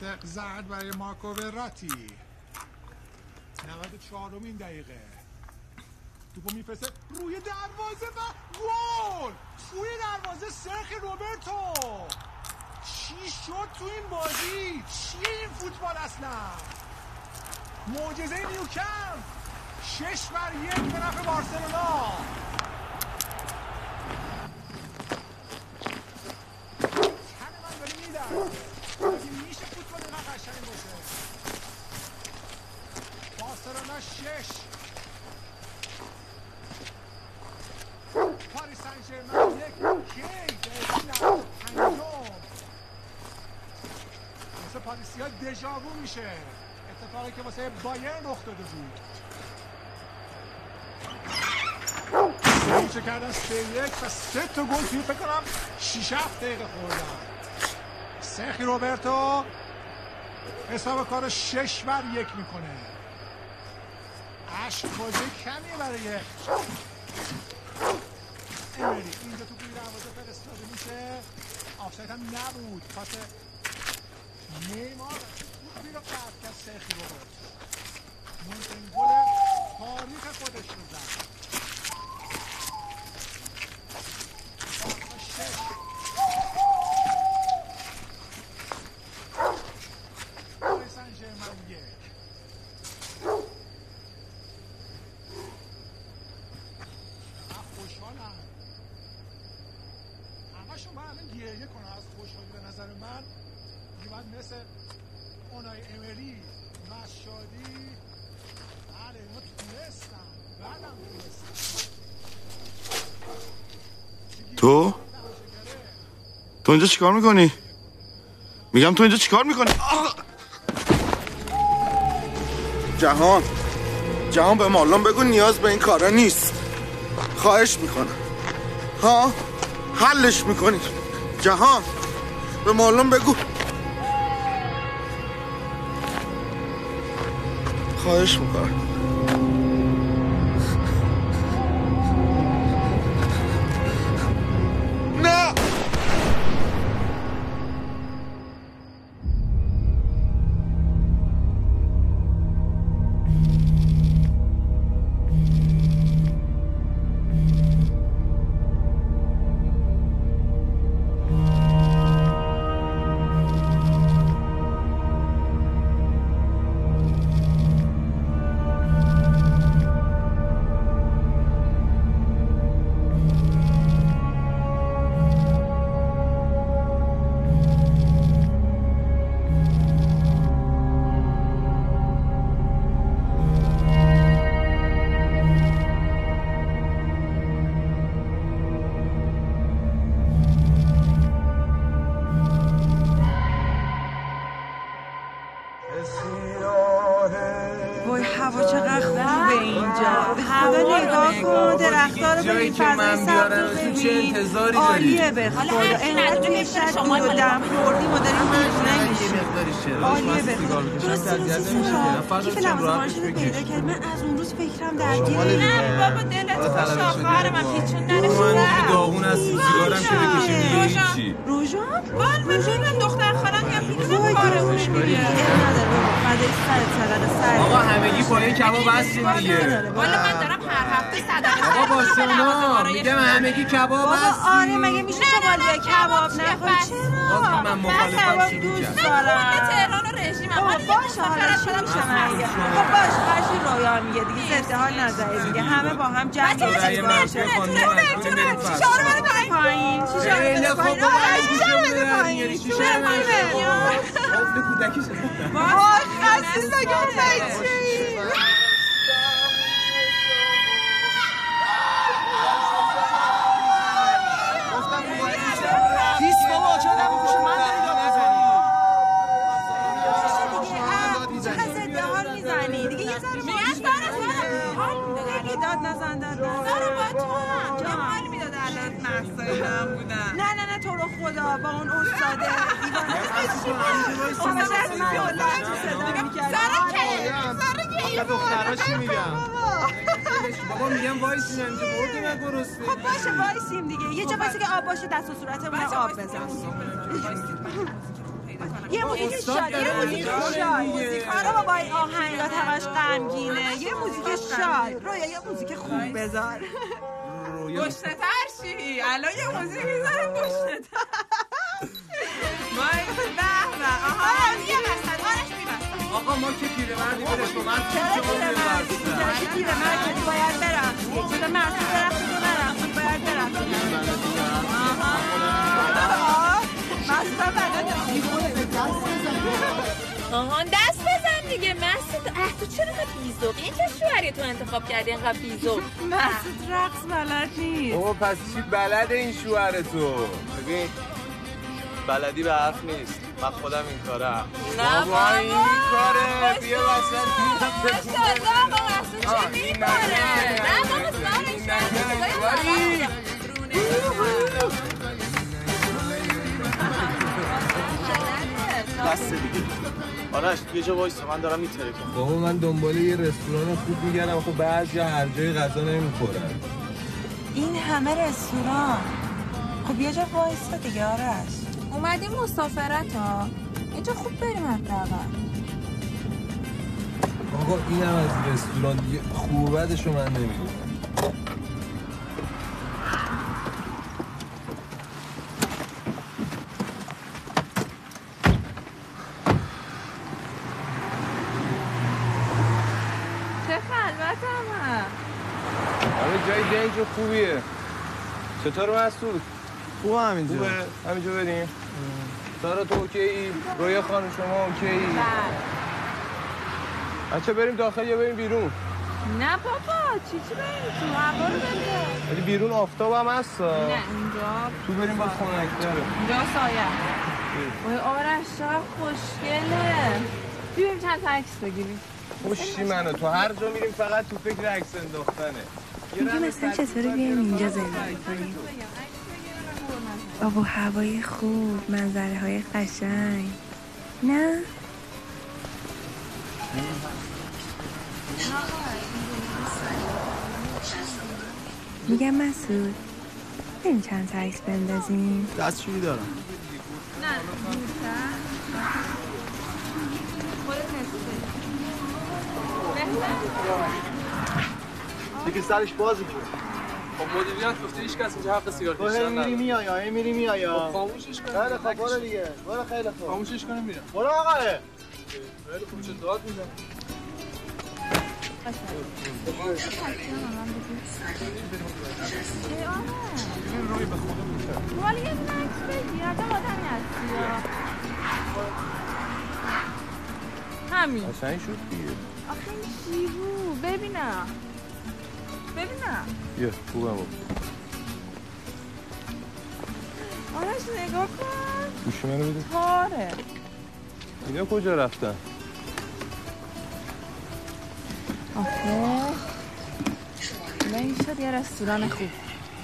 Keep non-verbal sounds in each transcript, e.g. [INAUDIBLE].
کارت زرد برای مارکو وراتی 94 مین دقیقه. توپو میفرسته. روی دروازه و گل! توی دروازه سرخ روبرتو! چی شد تو این بازی؟ چیه این فوتبال اصلا؟ معجزه نیوکمپ! شش بر یک به نفع بارسلونا تن من داره میدرد مگه میشه فوتبال اینقدر قشنگ باشه بارسلونا شش پاریس سن یک کی دقیقه پنجم مثل پاریسی ها دژاوو میشه اتفاقی که واسه بایرن رخ داده بود میشه کردن سه یک و سه تا گل توی فکر کنم شیش هفت دقیقه خوردن سرخی روبرتو حساب کار شش بر یک می‌کنه عشق بازی کمیه برای امری اینجا تو توی دروازه فرستاده میشه. آفساید هم نبود. پاس نیمار. توپی رو قطع کرد سرخی روبرتو مهمترین گل تاریخ خودش رو زد. پاریس سن ژرمن یک چقدر خوشحالم همشون باید الان گریه کنن از خوشحالی به نظر من دیگه باید مثل اونای امری مشادی بله اینا تونستن بعدم تونستن تو تو اینجا چیکار می‌کنی؟ میگم تو اینجا چیکار می‌کنی؟ جهان جهان به مالون بگو نیاز به این کارا نیست. خواهش می‌کنم. ها حلش می‌کنی. جهان به مالون بگو. خواهش می‌کنم. داری؟ عالیه به خدا. اینقدر توی شب دور دم خوردیم و داریم دیوونه میشیم عالیه به خدا. درسته کیف لوازم شده پیدا کرد من از اون روز فکرم درگیره نه بابا دلت خوش آخر من پیچون من ننشونه داغون از سیگارم که بکشیم دیگه هیچی روژان. بال ببینم دختر خالم یا پیتون وای کارمون دیوونه دیگه. آقا همگی پای کباب هستیم دیگه. والا من دارم هر هفته صدقه آقا با سر شما برای میگم همگی کباب بابا آره مگه میشه شما بیا کباب نخوری چرا؟ من من مخالفت کباب شروع دوست. دارم. تهران و رژیم بابا باشه حالا چی میشه من میگه خب باشه هرچی رویا میگه دیگه ضد حال نظری دیگه. همه با هم جمع بریم فردا. شیشه رو بده پایین؟ بده خوب. پایین بابا بده در پایین کودکی شد وای خسته نگم بچه داد نزن داد نزن با تو هم یه حال می‌داد الان. مقصای هم بودن نه نه نه تو رو خدا با اون استاده دیوانه. از بلند صدا می‌کرد کی سارا کی دخترها چی میگم؟ بابا. میگم وایسی اینجا. بردی من گرسنه خب باشه وایسیم دیگه. یه جا وایسی که آب باشه دست و صورتمون آب بزن یه موزیک شاد یه موزیک شاد آره بابا این آهنگات همش غمگینه. یه موزیک شاد رویا یه موزیک خوب بذار. گشنه تر شی. الان یه موزیک می‌ذارم گشنه تر. به به آها یه بستن آرش میبستن آقا ما که پیرمردی برش با من چرا پیرمردی چرا که پیرمردی باید برم. چرا تو نرفتی باید برم آها. مستم آهان دست بزن دیگه. مسعود اه تو چرا اینقدر بیزوقی این چه شوهری تو انتخاب کردی اینقدر بیزوق مسعود رقص بلد نیست. بابا پس چی بلد این شوهر تو؟ ببین بلدی به حرف نیست. من خودم این کارم. نه بابا این کاره. بیا وسط ماشاءالله آقا مسعود چه نگه، نه بابا سارش این نه بسته دیگه. آرش یه جا وایسا من دارم میترکم. بابا من دنبال یه رستوران خوب میگردم. خب بعض جا هر جای غذا نمی‌خورن. این همه رستوران. خب یه جا وایستا دیگه آرش. اومدیم مسافرت ها. اینجا خوب بریم حداقل. آقا این هم از رستوران دیگه. خوب و بدشو من نمی‌دونم چه خلوت هم همه خوبیه. چطور مسعود؟ خوب همینجا خوبه؟ همینجا بریم؟ سارا تو اوکی؟ رویا خانم شما اوکی؟ بچه بریم داخل یا بریم بیرون؟ نه بابا چی چی بریم؟ تو هوا رو بده ولی بیرون آفتاب هم هست. نه اینجا. تو بریم با خنک‌تره اینجا سایه. وای آرش چقدر خوشگله. بیایم چند تا عکس بگیریم. خوشی منو. تو هر جا میریم فقط تو فکر عکس انداختنه. میگه مثلا چطوری بیایم اینجا زندگی کنیم؟ آب و هوای خوب منظره های قشنگ. نه؟ میگم مسعود بریم چند تا عکس بندازیم؟ دستشویی دارم. دیگه سرش بازی کرد خب مدیریت گفته هیچ کس اینجا حق سیگار کشیدن میری نداره میای هی میری میای خب خاموشش کن خیلی خوب برو دیگه. برو خیلی خوب. خاموشش کنیم میرم برو آقا. خیلی خوب چه داد میزن ولی یه عکس بگیر عجب آدمی هستی یا. همین قشنگ شد دیگه. آخه این ببینم. ببینم. بیا خوبم آرش نگاه کن. گوشی منو بده. تاره. اینا کجا رفتن؟ آخه. این شد یه رستوران خوب.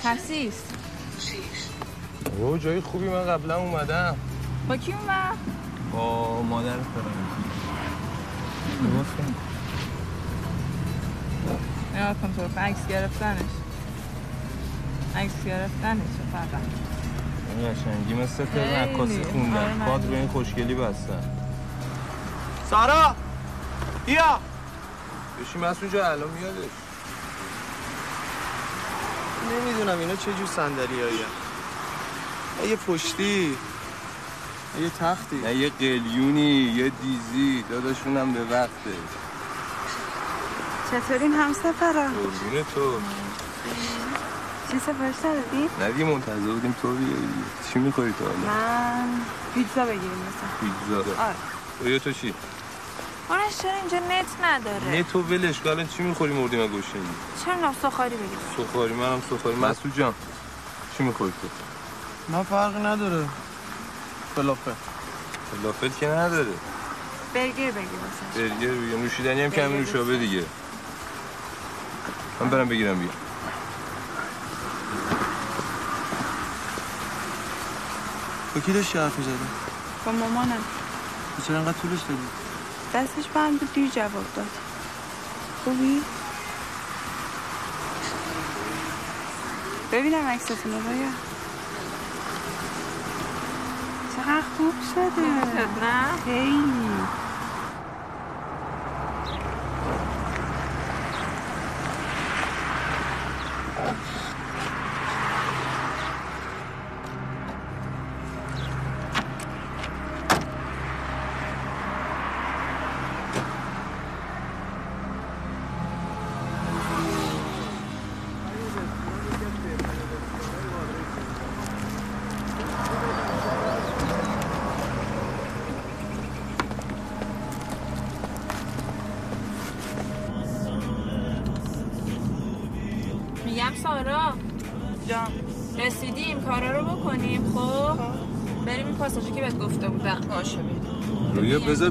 ترسیس او جای خوبی. من قبلا اومدم. با کی وقت؟ با مادر فرانک نگاه کن تو عکس گرفتنش. عکس گرفتنش فقط. این قشنگی مثل فیلم خیلی. عکاسی آره، خوندن من کادر این خوشگلی بستن. سارا! بیا! بشی مسعود جا الان میادش. نمی‌دونم اینا چه جور صندلی یه پشتی. یه تختی. نه یه قلیونی یه دیزی. داداشونم به وقته. چطورین همسفرا قربون تو. چی سفارش دادی؟ نه دیگه منتظر بودیم تو بیایی. چی می‌خوری تو حالا من پیتزا بگیریم مثلا. پیتزا. آره. رویا تو چی؟ آرش چرا اینجا نت نداره؟ نه تو ولش الان چی می‌خوری مردیم از گوشنگی چرا ناسخاری بگیریم؟ سخاری منم سخاری. مسعود جان چی می‌خوری تو؟ من فرقی نداره. فلافل. فلافل که نداره. برگر بگیر مثلا. برگر بگیر. نوشیدنی هم کمی نوشابه دیگه. من برم بگیرم بیا با کی داشتی حرف می‌زدی؟ با مامانم. چرا انقدر طولش دادی؟ دستش بند بود دیر جواب داد. خوبی؟ ببینم عکستون رو چه چقدر خوب شده. نه. خیلی.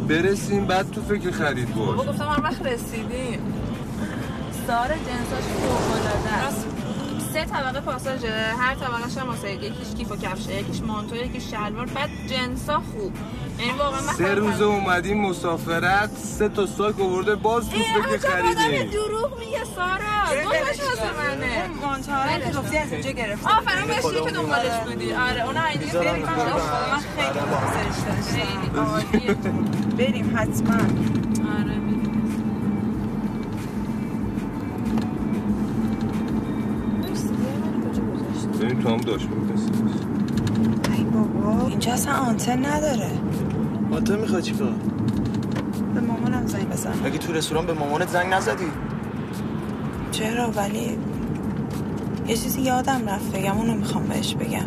برسیم بعد تو فکر خرید بابا باش گفتم هر وقت رسیدیم سارا جنساش فوق‌العاده است. سه طبقه پاساژه هر طبقهش هم واسه یکیش کیف و کفشه یکیش مانتو یکیش شلوار بعد جنسا خوب. یعنی واقعا سه روز اومدیم مسافرت سه تا ساک آورده باز تو فکر خریدیم. دروغ میگه سارا؟ دو تاش واسه منه. مانتارا که گفتی از اینجا گرفتم آفرین بهش که دنبالش بودی. آره اون بریم من خیلی دوستش داشتم. خیلی عالیه. بریم حتما. آره بریم تو هم داشت ای بابا. اینجا اصلا آنتن نداره. آنتن می‌خوای چیکار به مامانم زنگ بزن. مگه تو رستوران به مامانت زنگ نزدی؟ چرا؟ ولی یه چیزی یادم رفت بگم اونو می‌خوام بهش بگم.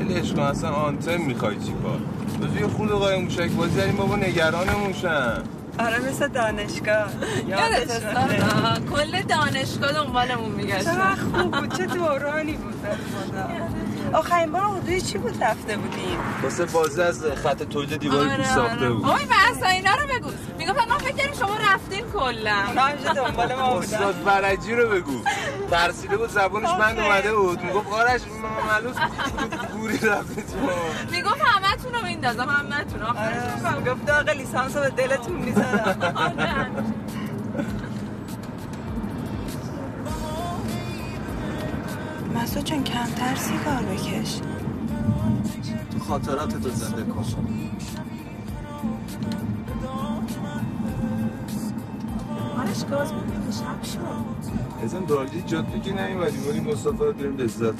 ولش کن اصلا آنتن می‌خوای چی کار؟ بذار یه خود قایم موشک. بازی داریم بابا نگرانمون شن. آره مثل دانشگاه. یادت سارا کل دانشگاه دنبالمون میگشتن چقدر خوب بود چه دورانی بود خدا. آخرین بار اردوی چی بود رفته بودیم؟ واسه بازی از خط تولید دیواری آره پیش ساخته بود. وای بحثا اینا رو بگو. می‌گفتن ما فکر شما رفتین کلا. همینجا دنبال ما بودن. استاد فرجی رو بگو. ترسیده بود زبونش من اومده بود. می‌گفت آرش م- ملوس گوری رفتی تو می‌گفت همتون رو میندازم همتون. آخرش آره. گفت داغ لیسانس رو به دلتون می‌ذارم. [LAUGHS] آره. مسعود جان کمتر سیگار بکش. تو خاطرات تو زنده کن. آرش گاز بودیم شب شد. اصلا دارجی جاده که نیومدیم ولی مسافرت داریم لذت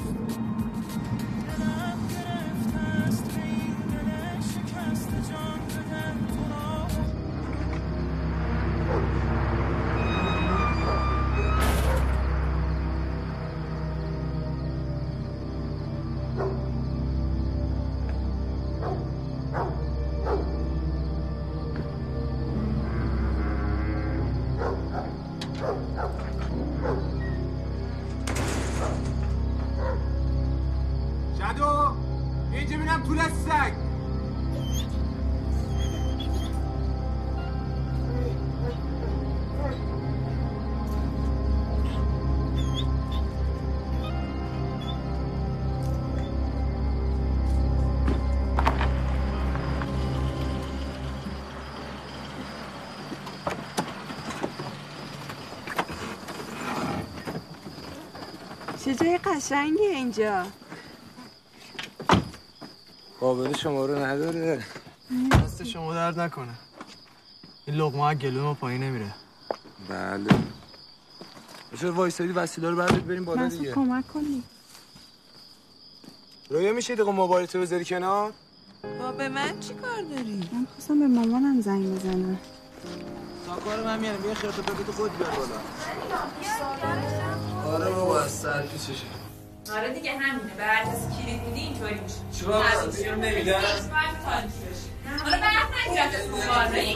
قشنگی اینجا. قابل شما رو نداره. دست شما درد نکنه. این لقمه ها گلوی ما پایین نمیره. بله. بشه وایسادی وسیله رو بردارید بریم بالا دیگه. کمک کنی. رویا میشه دقیقه موبایلتو بذاری کنار؟ با به من چی کار داری؟ من خواستم به مامانم زنگ بزنم. ساکار من میانم بیا خیرت تو خود بیار بالا. آره بابا از سر پیچشه آره دیگه همینه به هر کسی کلید میدی اینطوری میشه کنم؟ دیگه نمیدن؟ حالا بحث نگیرد تو باره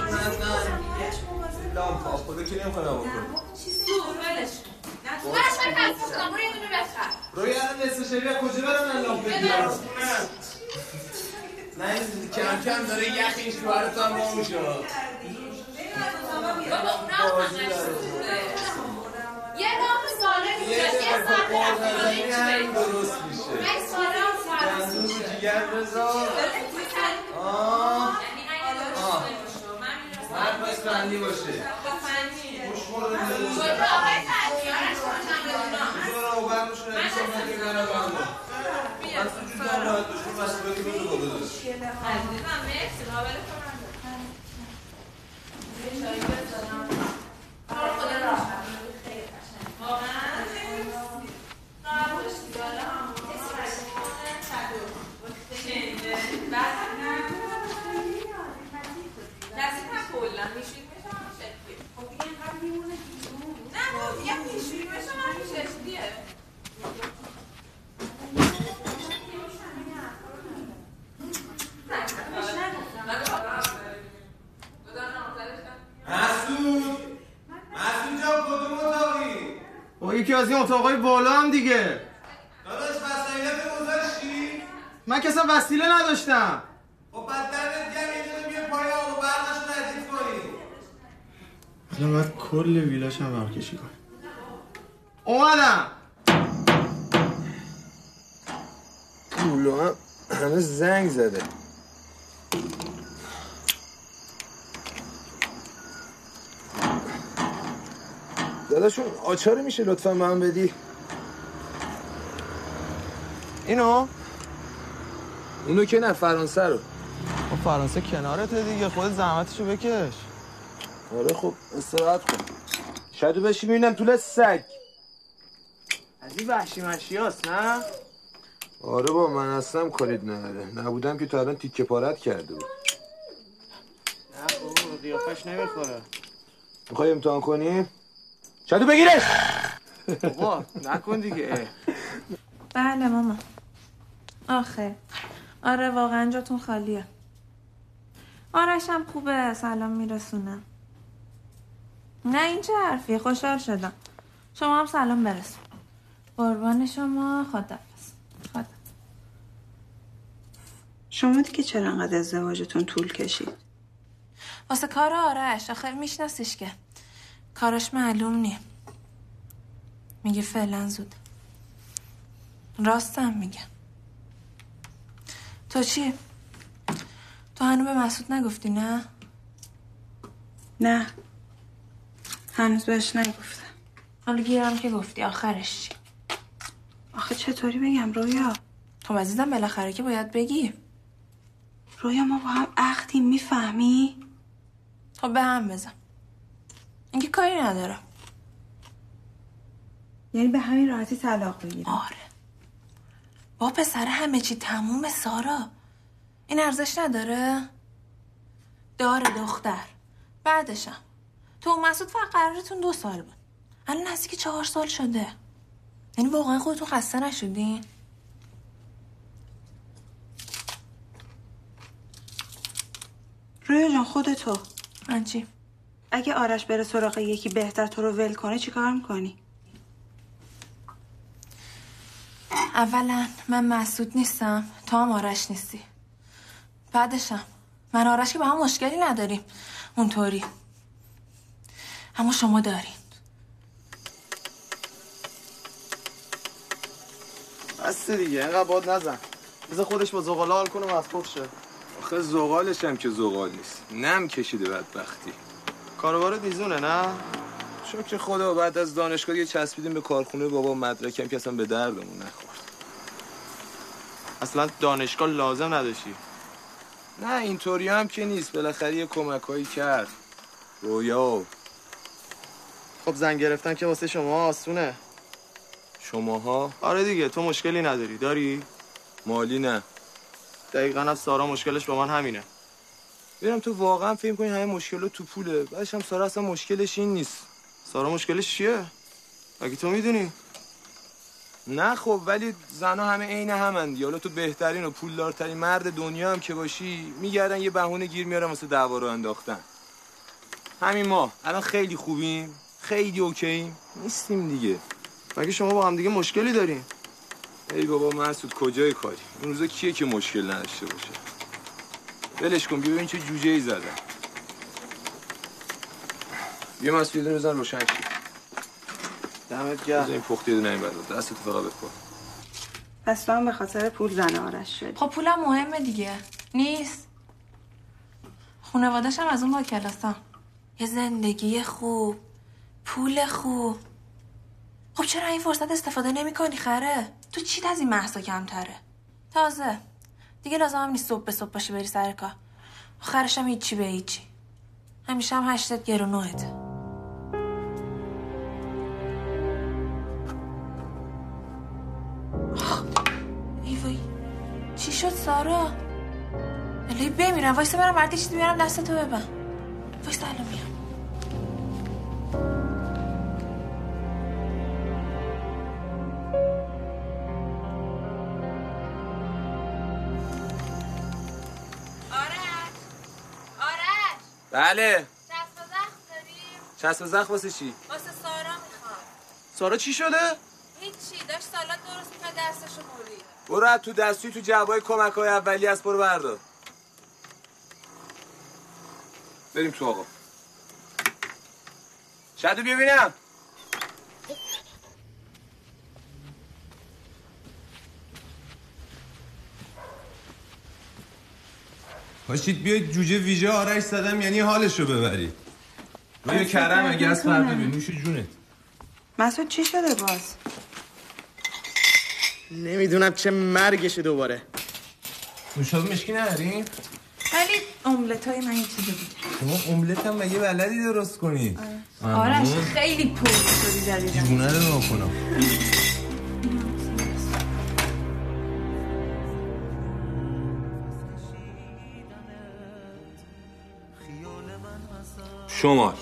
لام خواه خدا که نمی‌خواه بکن سور ولش برش من کلفو کنم برو یه دونه بخر روی الان نصف شبیه کجا برم من لام بگیرم نه این کم کم داره یخ این شوهرت هم ما میشه بابا اونا هم یه نام سالم یه اینجاست یه ساعت درست میشه یک سالم رو جگر بذار آه هر پس بندی باشه مشمار رو نمیشه برو و برمشون نمیشه من که برم بندو من تو جوزم باید دوشون مسئولیت بده با داداش عزیزم مرسی قابل کننده یه چایی بذارم آره، خدا راحت. خیلی قشنگ. واقعا قبلش دیگه هم اسمش کنه، چطور؟ شنیده. بعد هم دستی هم کلا می‌شوید میشه همین شکلی. خب دیگه اینقدر میمونه بیرون. نه خب دیگه می‌شوید میشه همین شکلیه. مسعود مسعود جان کدوم اتاقی با یکی از این اتاقای بالا هم دیگه داداش وسایلت گذاشتی من که اصلا وسیله نداشتم. خب بعد دمت گرم یه دونه بیا پایین آب و برقش ردیف کنی. الان باید کل ویلاش هم برکشی کنم اومدم. مولو هم هنوز زنگ زده. داداشون آچار میشه لطفا من بدی؟ اینو؟ اونو که نه فرانسه رو. خب فرانسه کنارته دیگه خود زحمتشو بکش. آره خب استراحت کن. شاید بشی ببینم طول سگ. از این وحشی هست نه؟ آره با من هستم کارید نداره. نبودم که تو الان تیکه پارت کرده بود. نه بابا قیافش نمی‌خوره. می‌خوای امتحان کنی؟ شادو بگیرش! بابا نکن دیگه. بله ماما. آخه. آره واقعا جاتون خالیه. آرشم خوبه سلام میرسونه نه این چه حرفی خوشحال شدم. شما هم سلام برسون. قربان شما خدا خدا. شما دیگه چرا انقدر ازدواجتون طول کشید؟ واسه کار آرش آخه میشناسیش که. کارش معلوم نی میگه فعلا زود. راستم میگه. تو چی؟ تو هنو به مسعود نگفتی نه؟ نه. هنوز بهش نگفتم. حالا گیرم که گفتی آخرش چی؟ آخه چطوری بگم رویا؟ خب عزیزم بالاخره که باید بگی. رویا ما با هم عقدیم می‌فهمی؟ خب به هم بزن. اینکه کاری نداره یعنی به همین راحتی طلاق بگیرم آره. با پسر همه چی تموم سارا. این ارزش نداره؟ داره دختر. بعدشم. تو و مسعود فقط قرارتون دو سال بود. الان نزدیک چهار سال شده. یعنی واقعا خودتون خسته نشدین؟ رویا جان خودتو. من چی؟ اگه آرش بره سراغ یکی بهتر تو رو ول کنه چیکار می‌کنی؟ اولا من مسعود نیستم. تو هم آرش نیستی. بعدشم. من آرش که با هم مشکلی نداریم. اونطوری. اما شما دارین. بس دیگه اینقدر باد نزن. بذار خودش با زغاله حال کنه مصفوف شه. آخه زغالش هم که زغال نیست. نم کشیده بدبختی. کاروبار دیزونه نه؟ شکر خدا بعد از دانشگاه یه چسبیدیم به کارخونه بابا مدرکم که اصلا به دردمون نخورد. اصلا دانشگاه لازم نداشتی؟ نه اینطوری هم که نیست. بالاخره یه کمک هایی کرد. رویا. خب زن گرفتن که واسه شما آسونه. شماها؟ آره دیگه تو مشکلی نداری. داری؟ مالی نه. دقیقا هم سارا مشکلش با من همینه. ببینم تو واقعا فکر کنی همه مشکلات تو پوله. بعدش هم سارا اصلا مشکلش این نیست. سارا مشکلش چیه؟ اگه تو می‌دونی. نه خب ولی زنا همه عین همن دیگه. حالا تو بهترین و پولدارترین مرد دنیا هم که باشی میگردن یه بهونه گیر میارن واسه دعوا رو انداختن. همین ما. الان خیلی خوبیم خیلی اوکییم نیستیم دیگه. مگه شما با هم دیگه مشکلی دارین؟ ای بابا مسعود کجای کاری؟ اون روزا کیه که مشکل نداشته باشه؟ ولش کن بیا ببین چه جوجه ای زدن. بیا مسعود یه بزن روشن شی دمت بزن این گرم. پختی یه دونه این برات دستت فقط بکن پس تو هم به خاطر پول زن آرش شدی. خب پولم مهمه دیگه. نیست. خانوادش هم از اون با کلاسم یه زندگی خوب پول خوب. خب چرا این فرصت استفاده نمی کنی خره؟ تو چی از این محصا کمتره؟ تازه. دیگه لازم هم نیست صبح به صبح باشی بری سر کار. آخرش هم هیچی به هیچی. همیشه هم هشتت گرو شد سارا. الهی بمیرم. وایسا برم یه چیزی بیارم دست تو ببن وایسا الان میام بله. چسب و زخم داریم چسب زخم واسه چی؟ واسه سارا می‌خوام. سارا چی شده؟ هیچی. داشت سالات درست می‌کنه دستشو برید برو از تو دستی تو جوای کمک های اولی از برو بردار بریم تو آقا. شدو ببینم. پاشید بیاید جوجه ویژه آرش زدم یعنی حالشو ببرید روی کرم اگه از فردا نوش جونت. مسعود چی شده باز؟ نمی‌دونم چه مرگشه دوباره. نوشابه مشکی نداریم؟ ولی املت های من یه چیزی بود. شما املت هم مگه بلدی درست کنی؟ آرش خیلی پر شدی جدیدن دیوونه رو کنم. شمال.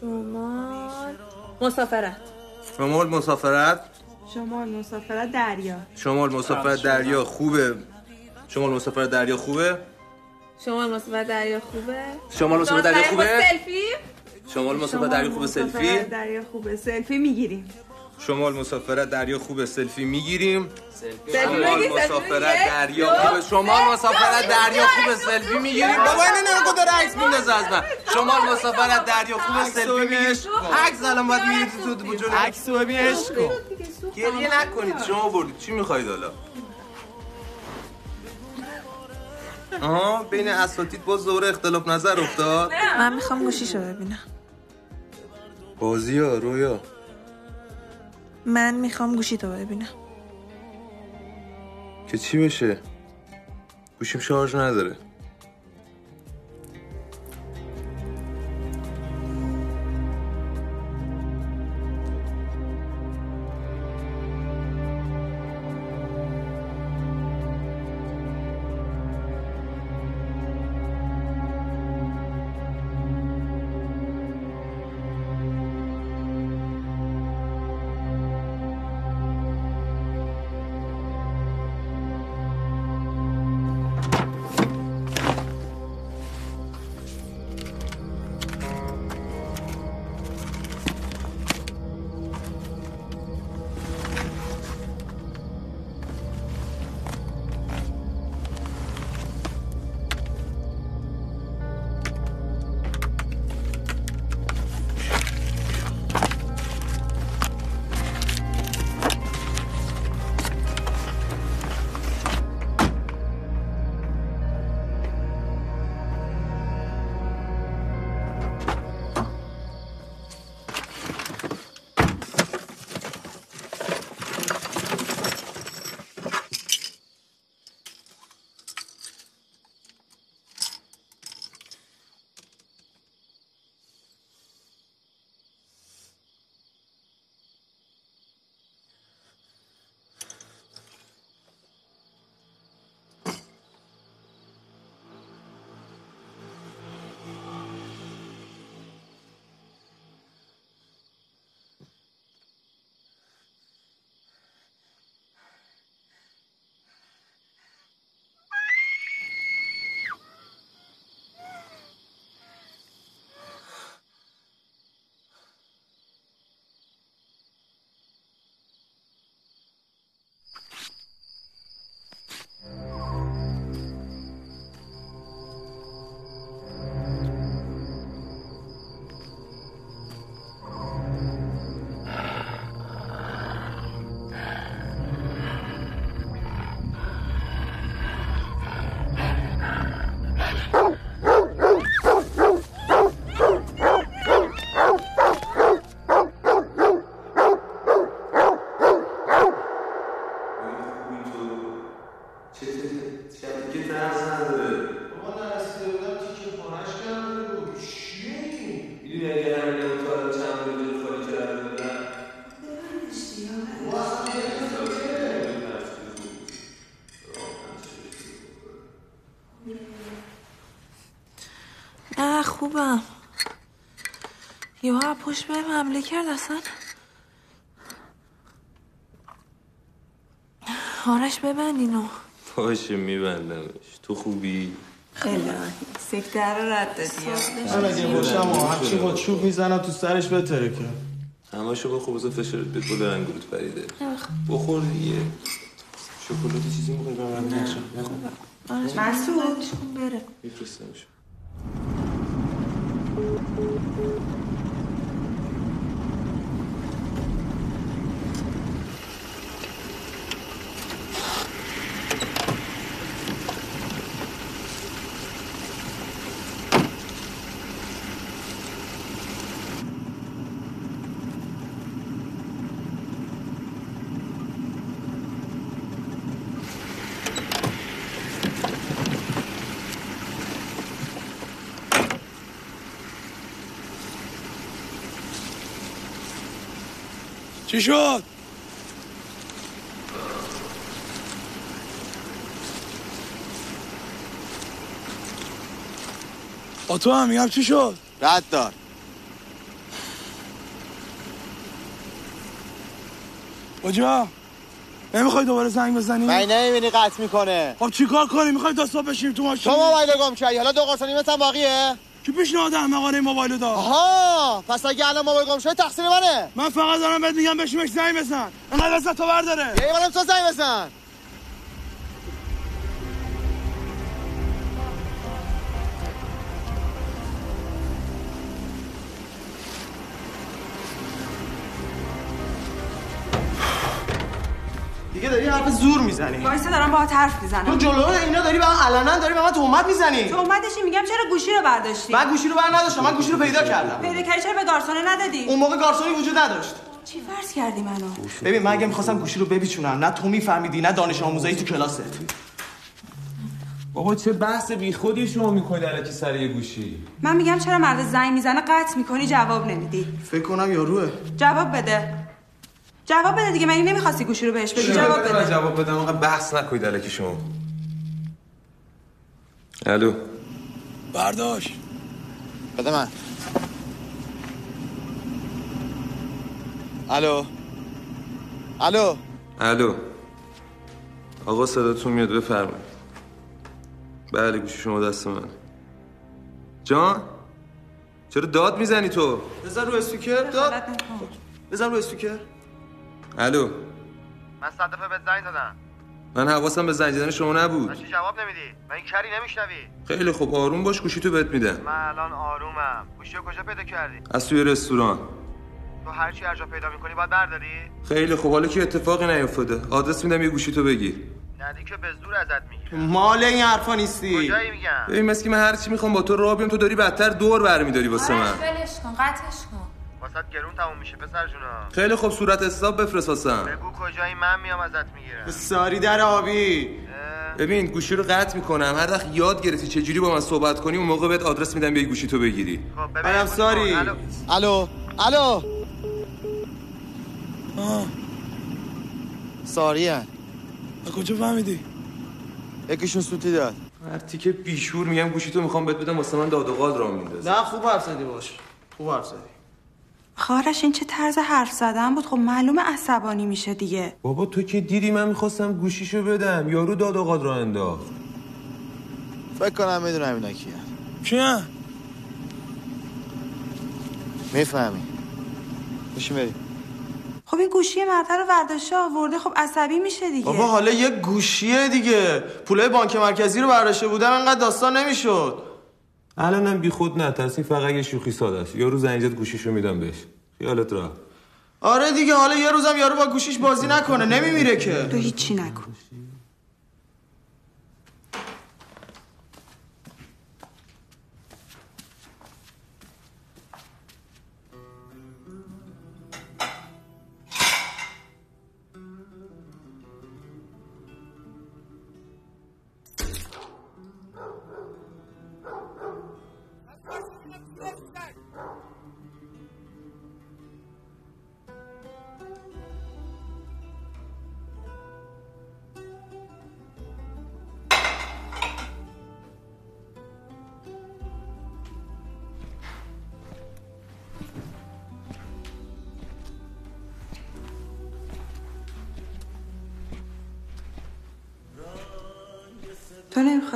شمال. مسافرت. شمال مسافرت؟ شمال مسافرت دریا. شمال مسافرت دریا خوبه. شمال مسافرت دریا خوبه؟ شما مسافرت دریا خوبه؟ شمال مسافرت دریا خوبه؟ سلفی؟ شمال مسافرت دریا خوبه سلفی؟ دریا خوبه. سلفی می‌گیریم. شمال مسافرت دریا خوبه سلفی می‌گیریم. سلفی. شمال مسافرت. دریا دو، خوبه. شمال مسافرت دریا دو، سلفی می‌گیریم. بابا اینو نگو داره عکس میندازه از من. شمال مسافرت دریا خوبه سلفی می‌گیریم. عکس الان باید می‌گیری تو تو جلو. عکس رو ببین عشق کن. گریه نکنید. شما بردید. چی می‌خواید حالا؟ آها بین اساتید باز دوره اختلاف نظر افتاد. من می‌خوام گوشیشو ببینم. بازی ها رویا. من می‌خوام گوشی تو ببینم. که چی بشه؟ گوشیم شارژ نداره. خوبم. یه پشت بهم حمله کرد اصلا. آرش ببند اینو باشه میبندمش. تو خوبی؟ خیلی سکتر رو رد دادی. من اگه باشم و همچین با چوب می‌زنم تو سرش بتره که. همشو بخور بذار فشارت بهت بده انگورت پریده. بخور دیگه. شکلاتی چیزی می‌خوای به من نشم مسعود بره. میفرستمش Thank you. چی شد؟ با تو هم میگم چی شد؟ رد دار کجا؟ نمی‌خوای دوباره زنگ بزنی؟ من نمی‌بینی قطع می‌کنه خب چیکار کنی؟ می‌خوای تا صبح بشینیم تو ماشین؟ تو موبایل گم کردی حالا دو قرصانی مثل باقیه کی پیشنهاد احمقانه موبایل داد؟ آها پس اگه الان موبایل گم شده تقصیر منه. من فقط دارم بهت میگم بشیمش زنگ بزن. انقدر لذت تو برداره. یه بارم تو زنگ بزن. دیگه داری حرف زور می‌زنی. وایسا دارم باهات حرف تو می‌زنم جلو اینا داری به من علنا داری به من تهمت می‌زنی. تهمتشی میگم چرا گوشی رو برداشتی؟ من گوشی رو بر نداشتم من گوشی رو پیدا کردم. پیدا کردی چرا به گارسونه ندادی؟ اون موقع گارسونی وجود نداشت. چی فرض کردی منو؟ ببین من اگه می‌خواستم گوشی رو ببیچونم نه تو میفهمیدی نه دانش آموزایی تو کلاست بابا چه بحث بی خودی شما می‌کنید الکی سر یه گوشی؟ من میگم چرا مرد زنگ می‌زنه قطع می‌کنی جواب نمیدی. فکر کنم یاروه. جواب بده. جواب بده دیگه مگه نمی‌خواستی گوشی رو بهش بدی؟ جواب بده. جواب بدم؟ آقا بحث نکنید الکی شما. الو. برداشت. بده من. الو. الو. الو. آقا صداتون میاد بفرمایید. بله گوشی شما دست من. جان؟ چرا داد می‌زنی تو؟ بذار رو اسپیکر داد. بذار رو اسپیکر الو. من صد دفعه بهت زنگ دادم من حواسم به زنگ زدن شما نبود. من چی جواب نمیدی؟ من این کری نمیشنوی. خیلی خوب آروم باش گوشی تو بهت میدم. من الان آرومم. گوشی رو کجا پیدا کردی؟ از توی رستوران. تو هر چی هر جا پیدا می‌کنی باید برداری؟ خیلی خوب حالا که اتفاقی نیفتاده. آدرس میدم یه گوشی تو بگیر. ندی که به زور ازت می‌گیره مال این حرفا نیستی. کجایی میگم؟ ببین مثل که من هر چی می‌خوام با تو راه بیام تو داری بدتر دور برمیداری واسه من. ولش کن قطعش کن. واسه گرون تموم میشه پسر جونا. خیلی خوب صورت حساب بفرست واسم بگو کجایی من میام ازت می‌گیرم. ساری در آبی. ببین گوشی رو قطع می‌کنم. هر وقت یاد گرفتی چه جوری با من صحبت کنی اون موقع بهت آدرس میدم بیای گوشی تو بگیری. منم ساری. الو. الو. ساری کجا فهمیدی؟ یکیشون سوتی داد. هر تیکه بیشور میگم گوشی تو می‌خوام بهت بدم واسه من داد و قال را میندازه. نه خوب حرف زدی باش. خوب حرف زدی. خارش این چه طرز حرف زدن بود؟ خب معلومه عصبانی میشه دیگه. بابا تو که دیدی من می‌خواستم گوشیشو بدم. یارو داد و قال را انداخت. فکر کنم می‌دونم اینا کیه کیه می‌فهمی. بشین بریم خب این گوشی مرده رو ورداشته آورده. خب عصبی میشه دیگه. بابا حالا یه گوشیه دیگه. پولای بانک مرکزی رو برداشته بودم انقدر داستان نمی‌شد. الانم بی خود نترسی فقط یه شوخی ساده است. یارو زنگ گوشیشو میدم بهش. خیالت راحت. آره دیگه حالا یه روزم یارو با گوشیش بازی نکنه نمیمیره که. تو هیچی نکن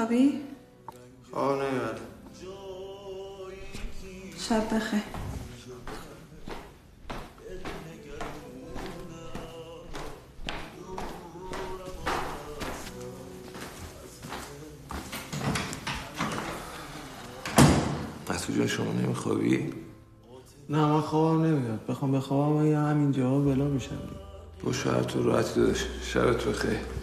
تو نمیخوابی؟ خواب نمی‌بره شب بخیر. مسعود جان شما نمیخوابی؟ نه من خوابم نمیاد. بخوام بخوابم یه همینجا بلا میشم. با شهر تو راحتی داداش. شبت بخیر.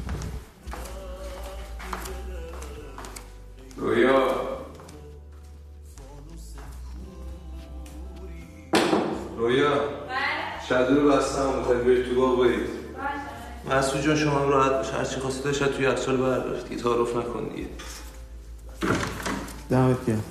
جان شما هم راحت باش. هرچی خواستی داشت توی یخچال بردار دیگه تعارف نکن دیگه دمت گرم.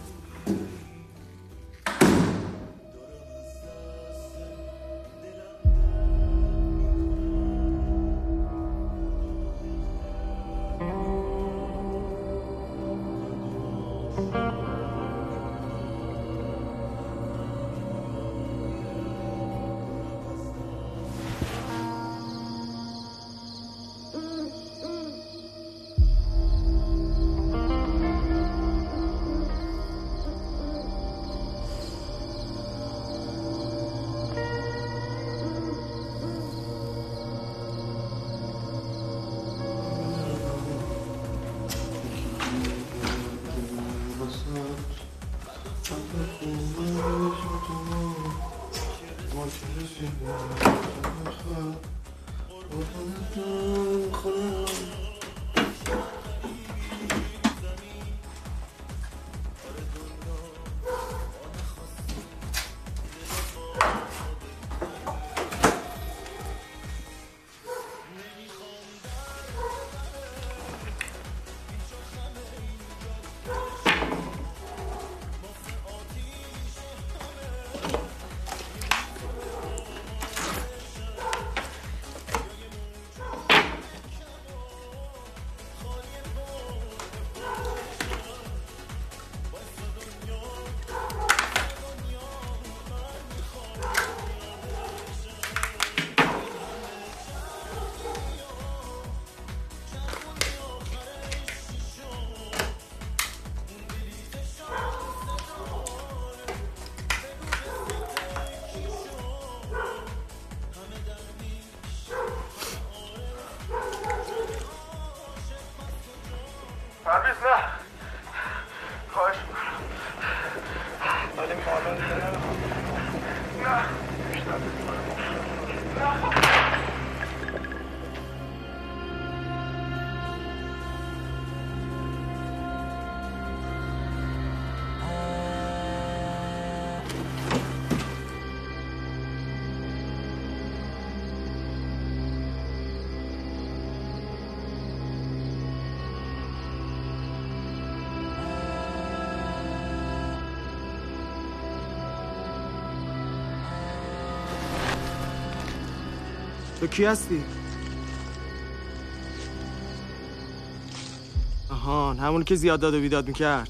کی هستی؟ آهان همون که زیاد داد و بیداد می‌کرد.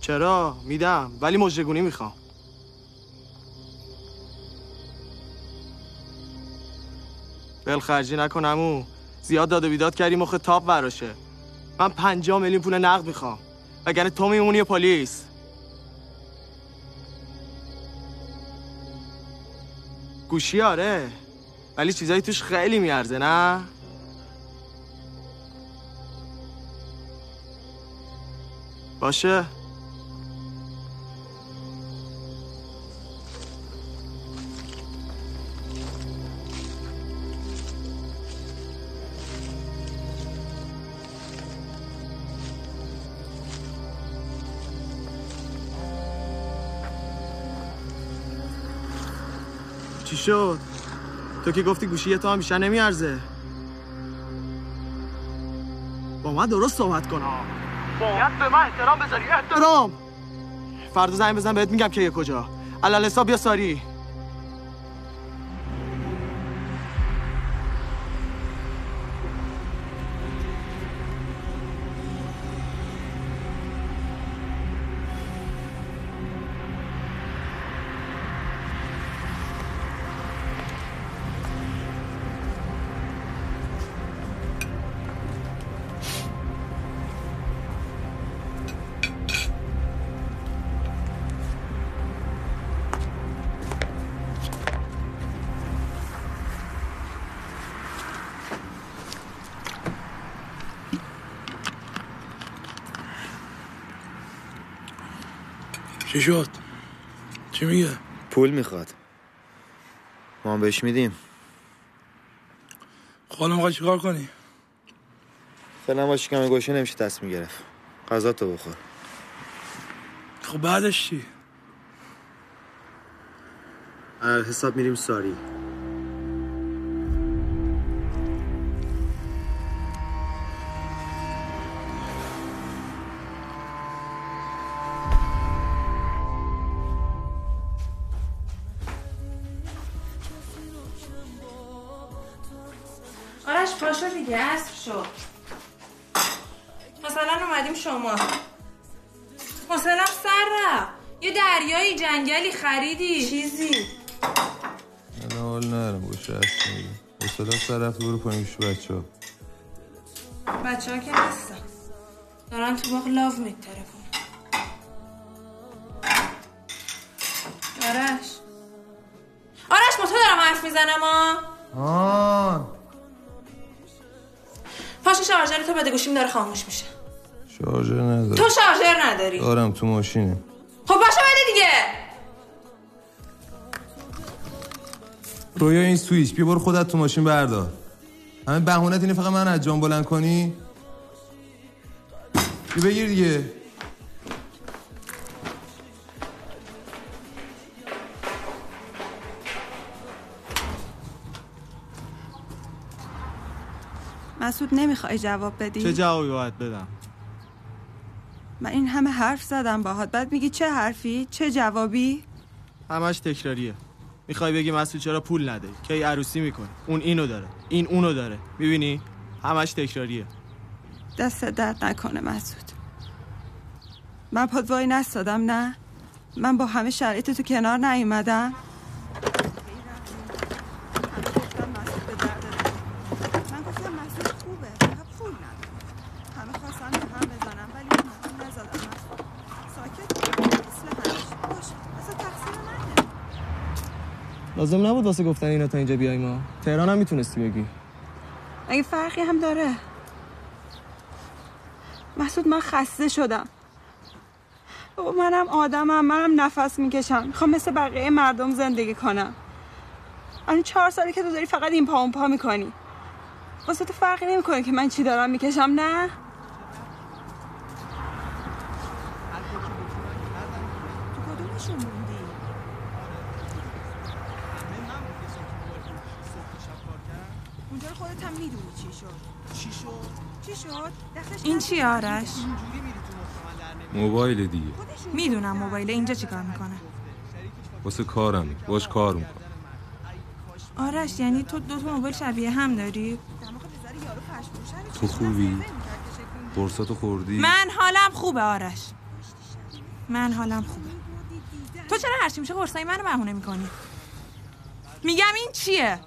چرا؟ میدم ولی مجرگونی می‌خوام. بل خرجی نکن همون زیاد داد و بیداد کردی مخ تاپ براشه من پنجاه میلیون پول نقد می‌خوام. وگرنه تو میمونی پلیس. گوشی آره. ولی چیزایی توش خیلی میارزه نه؟ باشه. شد؟ تو که گفتی گوشی تو هم بیشتر نمیارزه. با من درست صحبت کن. باید به من احترام بذاری احترام. فردا زنگ بزن بهت میگم که یه کجا. علال حساب بیا ساری. چی شد؟ چی میگه؟ پول می‌خواد ما هم بهش میدیم حالا می‌خوای چیکار کنی؟ فعلا با شکم گوشه نمیشه دست می‌گرفت غذا تو بخور خب بعدش چی؟ حساب میریم ساری تو باغ لاو میتره. کن آرش. آرش با تو دارم حرف می‌زنم ها آه پاشو شارژر تو بده گوشیم داره خاموش میشه. شارژر ندارم تو شارژر نداری. دارم تو ماشینه. خب پاشو بده دیگه. رویا این سویچ بیا برو خودت تو ماشین بردار. همه بهونت اینه فقط من از جان بلند کنی. بگیر دیگه مسعود نمی‌خوای جواب بدی؟ چه جوابی باید بدم؟ من این همه حرف زدم باهات. بعد میگی چه حرفی؟ چه جوابی؟ همش تکراریه. می‌خوای بگی مسعود چرا پول نده؟ کی عروسی می‌کنه؟ اون اینو داره. این اونو داره. می‌بینی؟ همش تکراریه. دست درد نکنه مسعود. من پاد وای نستادم نه. من با همه شرایط تو کنار نیومدم. لازم نبود واسه گفتن اینا تا اینجا بیای ما تهران هم می‌تونستی بگی. اگه فرقی هم داره. مسعود من خسته شدم. منم آدمم منم نفس می‌کشم. می‌خوام مثل بقیه مردم زندگی کنم. الان چهار ساله که تو داری فقط این پا اون پا می‌کنی. واسه تو فرقی نمی‌کنه که من چی دارم می‌کشم نه؟ تو کدومشون موندی؟ اونجا رو خودت هم می‌دونی چی شد. چی شد؟ چی شد؟ این چی آرش؟ موبایل دیگه می‌دونم موبایل اینجا چیکار می‌کنه واسه کارم باش کار می‌کنم آرش یعنی تو دو تا موبایل شبیه هم داری؟ تو خوبی؟ قرصاتو خوردی؟ من حالم خوبه آرش من حالم خوبه تو چرا هرچی میشه قرصای منو بهونه می‌کنی؟ میگم این چیه؟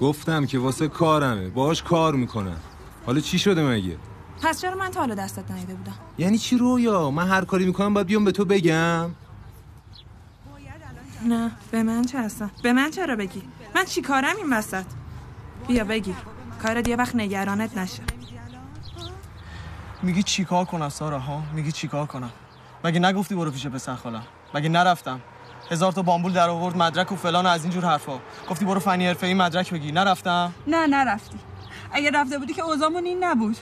گفتم که واسه کارمه باش کار می‌کنم حالا چی شده مگه؟ پس چرا من تا حالا دستت نیده بودم؟ یعنی چی رویا؟ من هر کاری می‌کنم باید بیام به تو بگم. نه به من چه هستم؟ به من چرا بگی؟ من چی کارم این وسط؟ بیا بگی. کارت یه وقت نگرانت نشه. میگی چیکار کنم سارا ها؟ میگی چیکار کنم؟ مگه نگفتی برو پیش پسر خالم؟ مگه نرفتم؟ هزار تا بامبول در آورد مدرک و فلان و از اینجور حرفا. گفتی برو فنی حرفه‌ای مدرک بگی. نرفتم؟ نه نرفتی. اگه رفته بودی که اوزامون این نبود.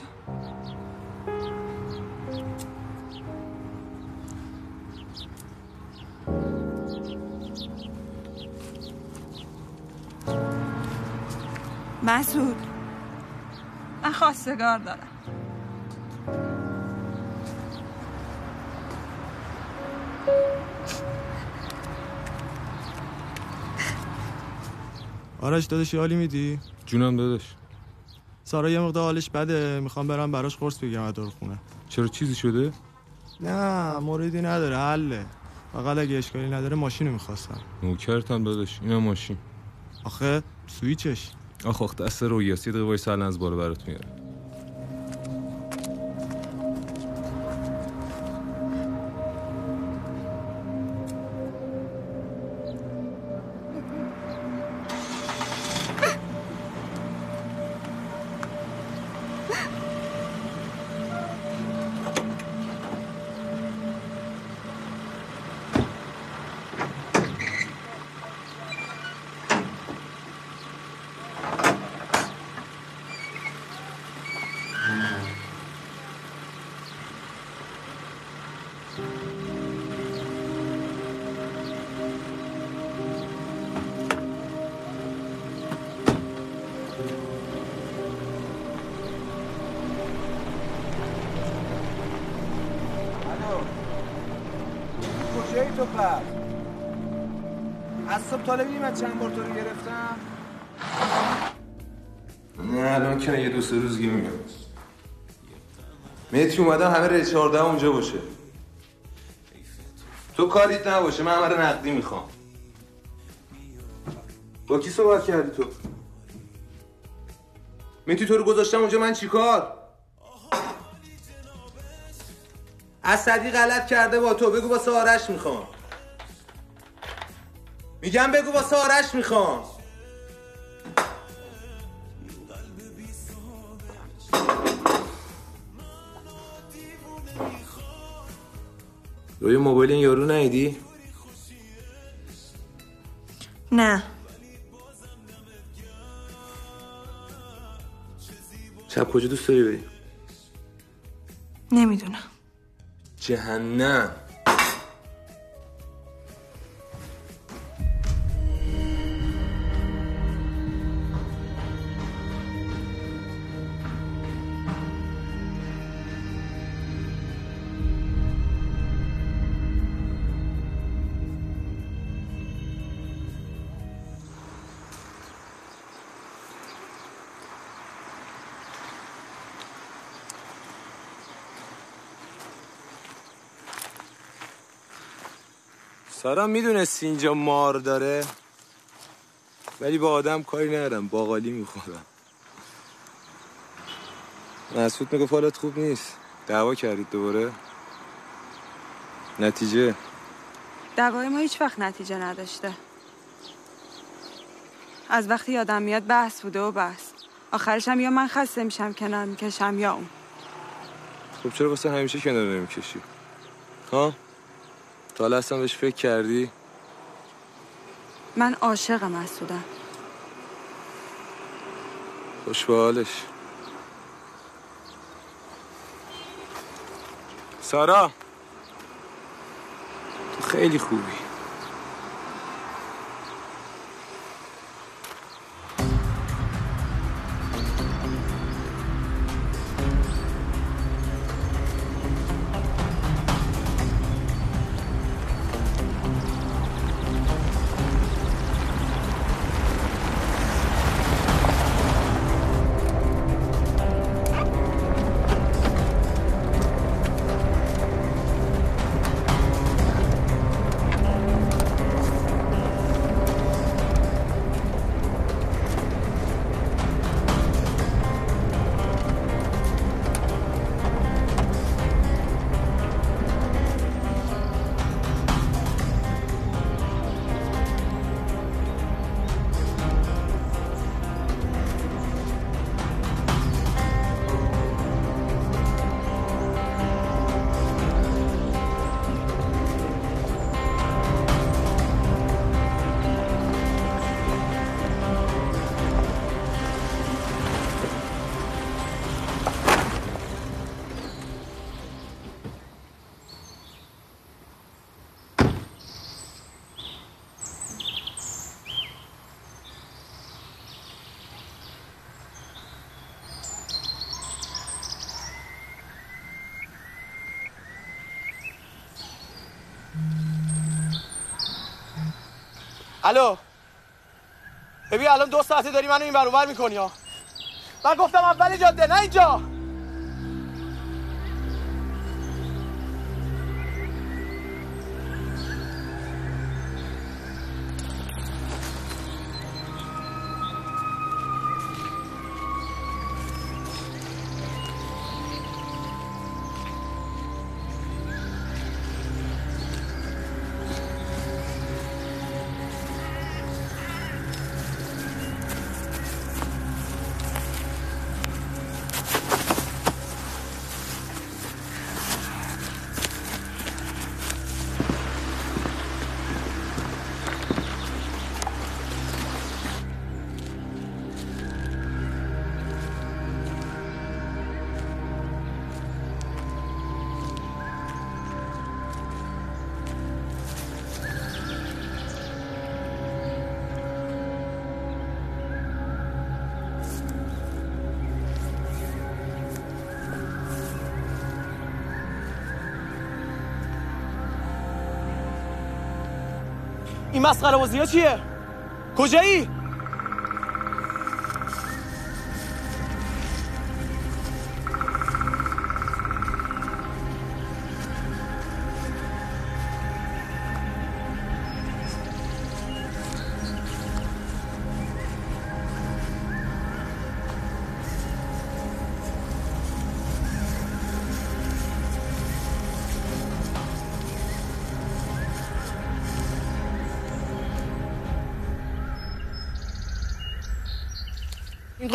مسعود. من خواستگار دارم. آرش داداش یه حالی میدی؟ جونم داداش. سارا یه مقدار حالش بده. می‌خوام برم براش قرص بگیرم از دور خونه. چرا چیزی شده؟ نه موردی نداره حله. فقط اگه اشکالی نداره ماشینو می‌خواستم. نوکرتم داداش اینم ماشین. آخه سویچش. آخ آخ دست رویاست یه دقیقه وایس الان از بالا برات میارم. از تا ببینی من چند بار تو رو گرفتم؟ نه الان که یه دو سه روز دیگه میام متری اومدم همه ری چهارده اونجا باشه. تو کاریت نباشه من همه نقدی می‌خوام. با کی صحبت کردی تو؟ متی تو رو گذاشتم اونجا من چیکار؟ اسدی غلط کرده با تو بگو با سارش می‌خوام. میگم بگو با سارش می‌خوام روی موبایل این یارو نیدی؟ نه شب کجا دوست داری بری؟ نمی‌دونم جهنم سارا می‌دونستی اینجا مار داره؟ ولی با آدم کاری ندارم باقالی می‌خورم. مسعود می‌گفت حالت خوب نیست. دعوا کردید دوباره؟ نتیجه؟ دعوای ما هیچ وقت نتیجه نداشته. از وقتی یادم میاد بحث بوده و بحث. آخرش هم یا من خسته میشم کنار می‌کشم یا اون. خب چرا واسه همیشه کنار نمی‌کشی؟ ها؟ تا حالا اصلا بهش فکر کردی؟ من عاشق مسعودم خوش به حالش سارا. تو خیلی خوبی. الو. ببین الان دو ساعته داری منو این ور می‌کنی ها. من گفتم اول جاده نه اینجا. این مسخره بازی ها چیه؟ کجایی؟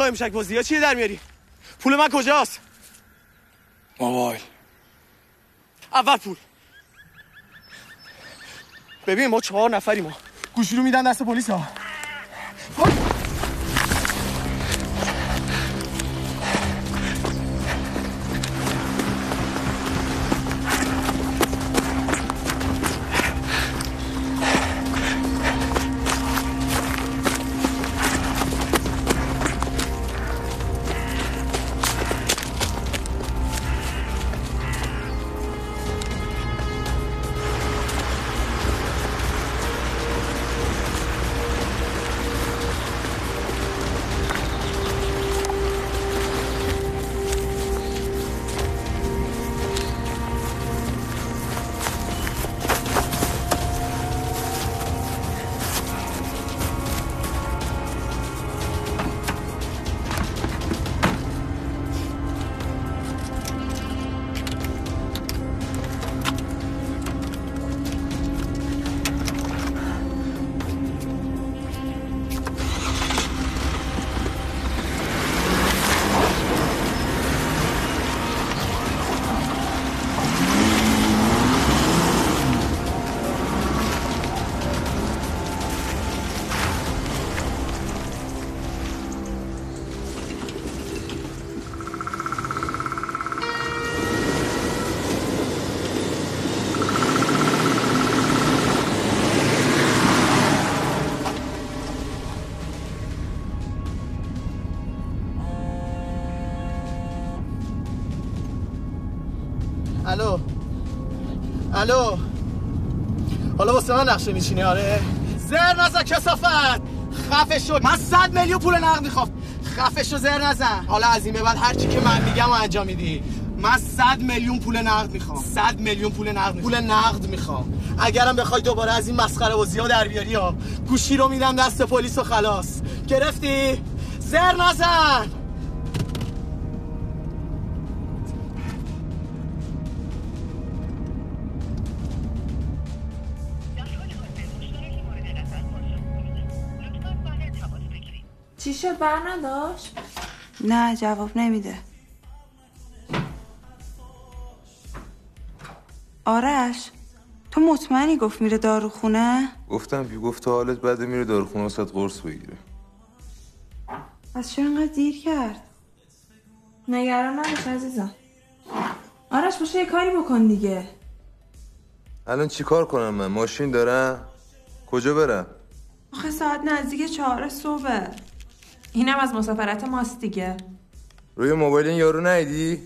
این قایم شک بازی ها چیه در میاری؟ پول من کجاست؟ موبایل. اول پول. ببین ما چهار نفری ما گوشی رو میدن دست پلیس ها الو. حالا واسه من نقشه میشینی آره. زر نزن کسافت خفه شو من صد میلیون پول نقد می‌خوام. خفه شو زر نزن. حالا از این به بعد هر چی که من میگم و انجام میدی. من صد میلیون پول نقد می‌خوام. صد میلیون پول نقد. پول نقد می‌خوام. اگرم بخوای دوباره از این مسخره بازی ها در بیاری ها گوشی رو میدم دست پلیس و خلاص. گرفتی؟ زر نزن. شد بر نداشت؟ نه جواب نمیده. آرش تو مطمئنی گفت میره داروخونه؟ گفتم که گفت حالت بده میره داروخونه واسه قرص بگیره. پس چرا انقدر دیر کرد؟ نگران نباش عزیزم. آرش باشه یه کاری بکن دیگه. الان چیکار کنم من؟ ماشین دارم؟ کجا برم؟ آخه ساعت نزدیک چهار صبح اینم از مسافرت ماست دیگه. روی موبایل این یارو ندیدی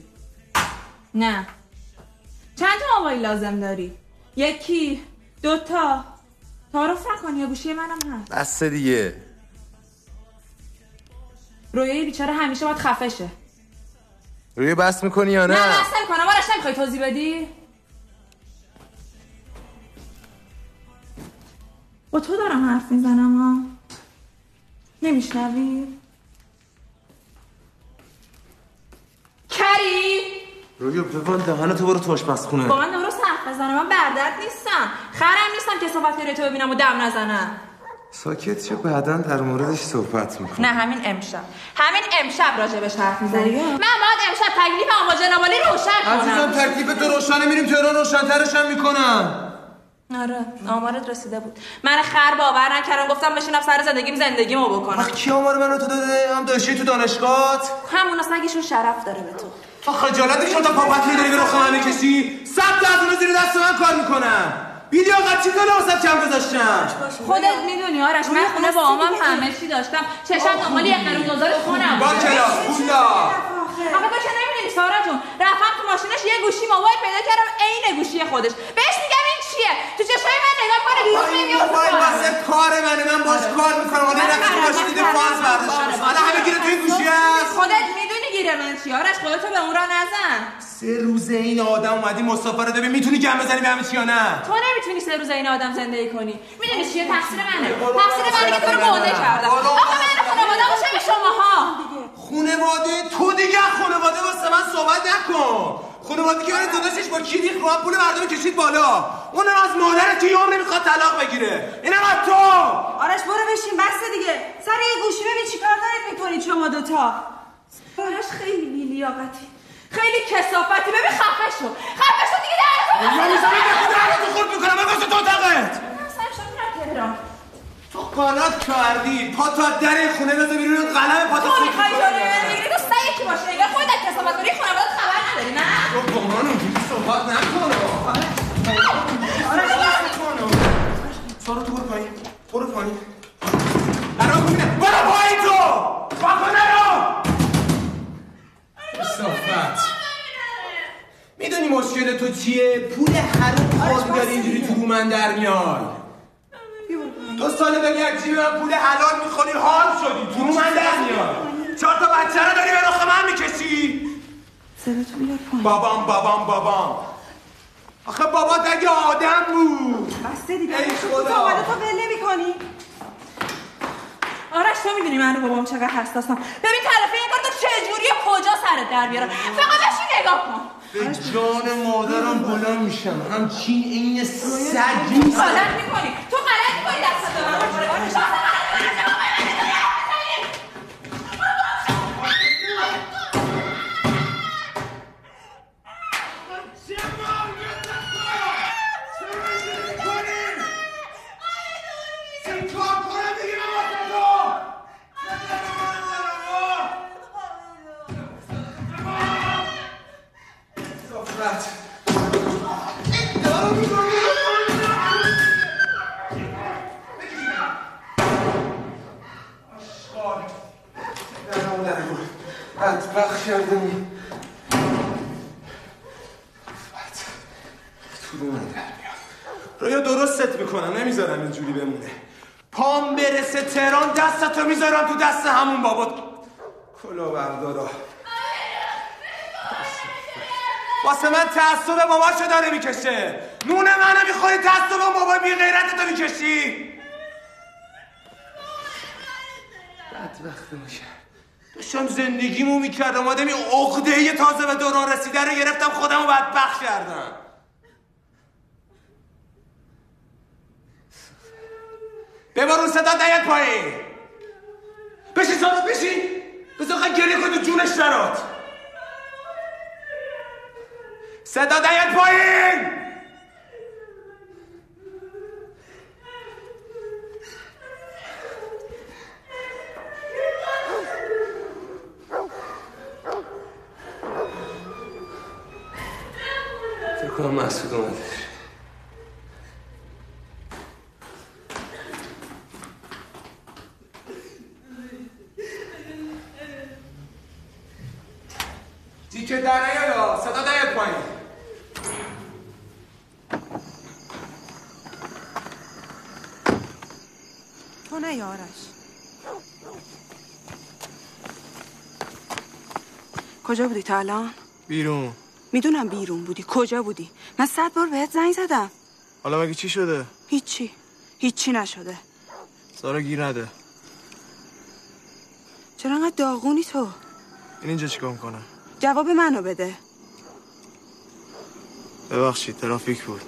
نه. چند تا موبایل لازم داری؟ یکی دوتا. تعارف نکن یا گوشی منم هست. بس دیگه. رویای بیچاره همیشه باید خفه شه روی بس می‌کنی یا نه؟ نه بس نمی‌کنم. آرش نمی‌خوای توضیح بدی؟ با تو دارم حرف می‌زنم ها نمیشنوی؟ کری! رویا ببند دهن تو برو تو آشپزخونه با من درست حرف بزنم. من بردت نیستم. خرم نیستم که صحبت تو ببینم و دم نزنم. ساکت چه بعدا در موردش صحبت می‌کنم. نه همین امشب. همین امشب راجبش حرف می‌زنی من باید امشب تکلیفم با جنابالی روشن کنم. عزیزم تکلیف تو روشنه میریم تهران روشنترش هم می‌کنم آره آمارت رسیده بود. من خر باور نکردم گفتم بشینم سر زندگیم زندگیمو بکنم. وقت کی آمار منو تو داده؟ هم داشتی تو دانشگاهت همون اصلا نگیشون شرف داره به تو. خجالت شد تا پاپتی داری به رخ من می‌کشی صد تا از اونو زیر دست من کار می‌کنم. بیدی آقا چی کنه واسه کم گذاشتم؟ خودت می‌دونی آرش من خونه با آمم همه چی داشتم. چشم دنبال یه قرون گذار خونم. با کلاس پولا. آقا تو که نمی‌دونی سارا جون. رفتم تو ماشینش یه گوشی موبایل پیدا کردم عین گوشی خودش. بهش میگم این چیه؟ تو چشای من نگاه کنه بیرون این نمیاد موبایل واسه کار منه. من باش کار می‌کنم. حالا من باشی من دیده فاز من برداشتم کارم. حالا همه گیره توی گوشی هست. خودت می‌دونی گیره من چی آرش خودتو به اون را نزن. سه روزه این آدم اومدی مسافر ببین می‌تونی گم بزنی به همه چی یا نه؟ تو نمی‌تونی سه روز این آدم زندگی کنی. می‌دونی چیه؟ تقصیر منه. تقصیر منه که تو رو گنده کردم. آقا من خانواده باشه به شماها؟ خونواده تو دیگه خونواده واسه من صحبت نکن. خونواده که من داداشش با کلیک رو پول مردم کشید بالا. اونم از مادر که یه عمری می‌خواد طلاق بگیره. اینم از تو. آرش برو بشین بسته دیگه. سر یه گوشی ببین چیکار دارید می‌کنید شما دوتا. آرش خیلی بیلیاقتی خیلی کسافتی ببین خفه شو. خفه شو دیگه در خورد می‌کنم. من واسه تو تهران. تو قنات کردی. پا تا در این خونه بذار بیرون قلم پا تا تو می‌خوای جلوی من بگیری تو سعی یکی باشه. اگر خودت کسافت کنی خانوادت خبر نداری نه؟ تو با من اونجوری صحبت نکن. سارا تو برو پایین؟ برو پایین. الان ببینه برو پایین تو. باکو نرو صافت می‌دونی مشکل تو چیه؟ پول حروم خود داری اینجوری تو من در میای. دو ساله داری از جیب من پول حلال می‌خوری حال شدی. تو من در میای چهار تا بچه رو داری به رخ من می‌کشی؟ بابام بابام بابام. آخه بابات اگه آدم بود. بسته دیگه. ای خدا. تو ول نمی‌کنی. آرش تو می‌دونی من رو بابام چقدر حساسم. ببین طرف این کار تو چجوری کجا سرت در بیارم فقط بشین نگاه کن. به جان مادرم بلند میشم. همچین این سگ غلط می‌کنی. تو غلط می‌کنی دست به بدبخت کردنی. تو رو من در میاد. رویا درستت می‌کنم نمی‌ذارم اینجوری بمونه. پام برسه تهران دستتو می‌ذارم تو دست همون بابات کلا بردارا. واسه من تعصب بابا داره می‌کشه. نون منو می‌خوری تعصب بابا بی غیرتتو می‌کشی. بدبخت میشه. داشتم زندگیمو می‌کردم. آدم این عقده تازه به دوران رسیده رو گرفتم خودمو بدبخت کردم. ببر اون صدا نیاد پایین. بشین سارا بشین. بذار خواهی گریه کن تو جونش درات صدا نیاد پایین. فکر کنم مسعود اومده تیکه در نیاد صدا نیاد پایین. تو نه یا آرش. کجا بودی تا الان؟ بیرون. می‌دونم بیرون بودی. کجا بودی؟ من صد بار بهت زنگ زدم. حالا مگه چی شده؟ هیچی. هیچی نشده. سارا گیر نده. چرا انقدر داغونی تو؟ این اینجا چیکار می‌کنه؟ جواب منو بده. ببخشید ترافیک بود.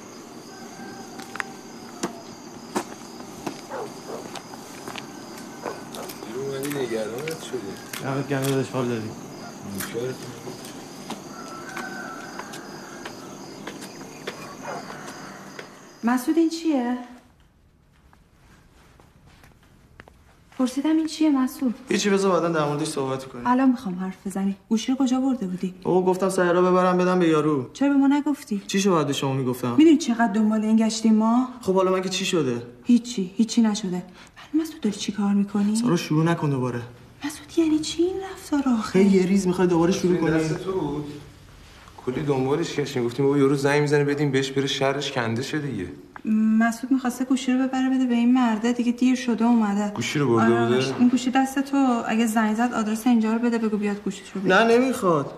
نگرانت شده دمت گرم داداش حال دادی. مسعود این چیه؟ پرسیدم این چیه مسعود؟ هیچی بذار بعدا در موردش صحبت کنیم الان می‌خوام حرف بزنی گوشی رو کجا برده بودی؟ بابا گفتم سهرا ببرم بدم به یارو چرا به ما نگفتی؟ چی شو باید به شما می‌گفتم می‌دونی چقدر دنبال این گشتیم ما؟ خب حالا مگه چی شده هیچی هیچی نشده من مسعود داری چی کار می‌کنی؟ سارا شروع نکن دوباره مسعود یعنی چی این رفتار آخه؟ خیلی یه ریز می‌خوای دوباره شروع کنی کلی دنبالش گشتیم گفتیم بابا یارو زنگ می‌زنه بدیم بهش بره شرش کنده شه دیگه. مسعود می‌خواسته گوشی رو ببره بده به این مرده. دیگه دیر شده اومده. گوشی رو برده آره، بوده؟ این گوشی دست تو اگه زنگ زد آدرس اینجا رو بده بگو بیاد گوشیش رو بده. نه نمی‌خواد.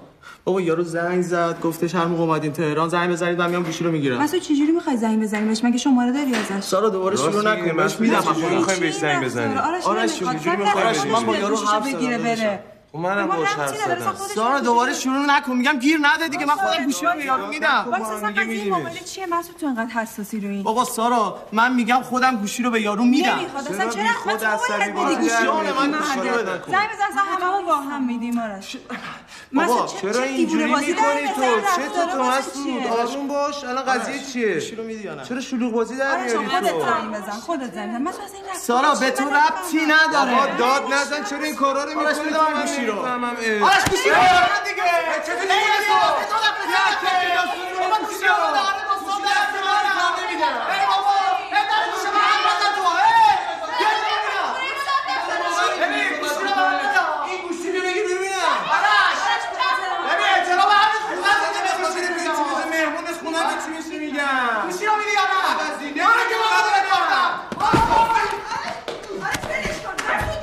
بابا یارو زنگ زد گفتش هر موقع اومدین تهران زنگ بزنید من میام گوشی رو می‌گیرم. مسعود چجوری می‌خوای زنگ بزنی؟ بهش مگه شماره داری ازش؟ سارا دوباره شروع نکن بهش. میدم. چجوری می‌خوایم بهش زنگ بزنیم؟ آرش آرش نمی‌خواد. چجوری می‌خوای من با یارو گوشیشو حرف بگیره بره منم ما باش حرف زدم. اصلا سارا دوباره شروع نکن میگم گیر نده دیگه من خودم گوشی رو به یارو میدم. واسه اصلا قضیه موبایل چیه؟ مسعود تو انقدر حساسی روی بابا سارا من میگم خودم گوشی رو به یارو میدم. نمی‌خواد اصلا چرا؟ خود تو عصبی بدی بازی گوشی رو من گوشی رو. بده کن. زنگ بزن اصلا هممون با هم میدیم آرش بابا چرا اینجوری می‌کنی تو؟ چه تو واسه مسعود؟ آروم باش الان قضیه چیه گوشی رو میدی یا نه؟ چرا شلوغ بازی در آرش میاری خودت تو؟ زنگ بزن خودت زنگ بزن. مسعود اصلا این سارا؟ به تو ربطی. نداره. داد نزن چرا این کارا رو می‌کنی؟ گوشی رو. نمی‌فهمم، اه. آرش گوشی رو بده دیگه چطوری می‌گی تو؟ تو نداره. بابا گوشی رو آره دوستان دست من کار نمی‌دم. ای بابا، ای در گوش من حرف نزن تو. گوشی. این گوشی رو بگیر ببینم آرش، ببین، چرا به همین خونه زده گوشی گوشی. چی خونه چی میشه میگم گوشی رو میدی یا نه؟ عوضی. آره که من دارم می‌کنم. آره، بابا. آرش ولش کن مسعود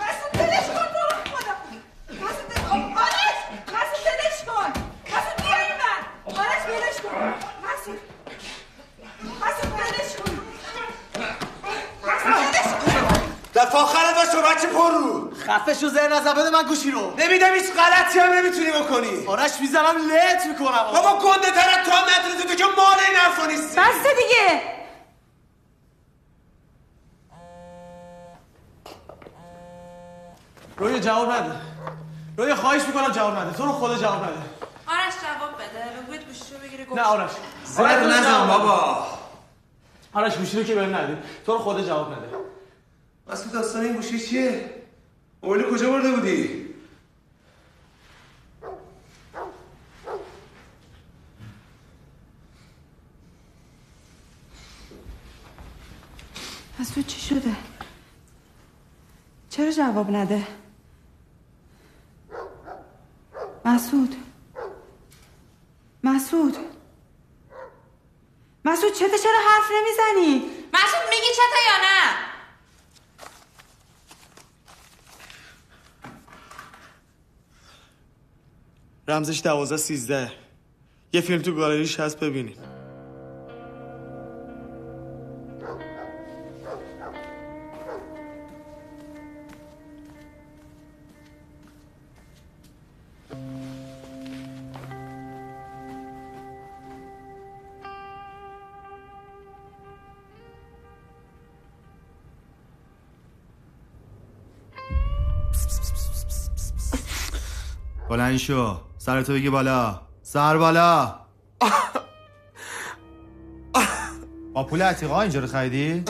مسعود ولش کن تو رو خدا مسعود آرش مسعود ولش کن مسعود بیا این ور آرش ولش کن مسعود مسعود ولش کن مسعود ولش کن آخرت باشه بچه پر رو. خفه شو زر نزن بده من گوشی رو. نمیدم هیچ غلطی هم نمی‌تونی بکنی. آرش می‌زنم لت می‌کنم. بابا گنده ترت تو هم نداره تو که مال این حرفا نیستی. بسته دیگه. روی جواب نده. روی خواهش می‌کنم جواب نده. تو رو خدا جواب نده. آرش جواب بده. بگوید گوشی رو بگیره نه آرش. زر نزن بابا. آرش گوشی رو که بهم ندی. تو رو خدا جواب نده. مسعود داستان این گوشی چیه؟ موبایل کجا برده بودی؟ مسعود چی شده؟ چرا جواب نده؟ مسعود. مسعود. مسعود چته چرا حرف نمی‌زنی؟ مسعود میگی چته یا نه؟ رمزش دوازده سیزده. یه فیلم تو گالریش هست ببینید. بلند شو. سرتو بگی بالا. سر بالا. [LAUGHS] با پول عتیقا اینجا رو خریدی؟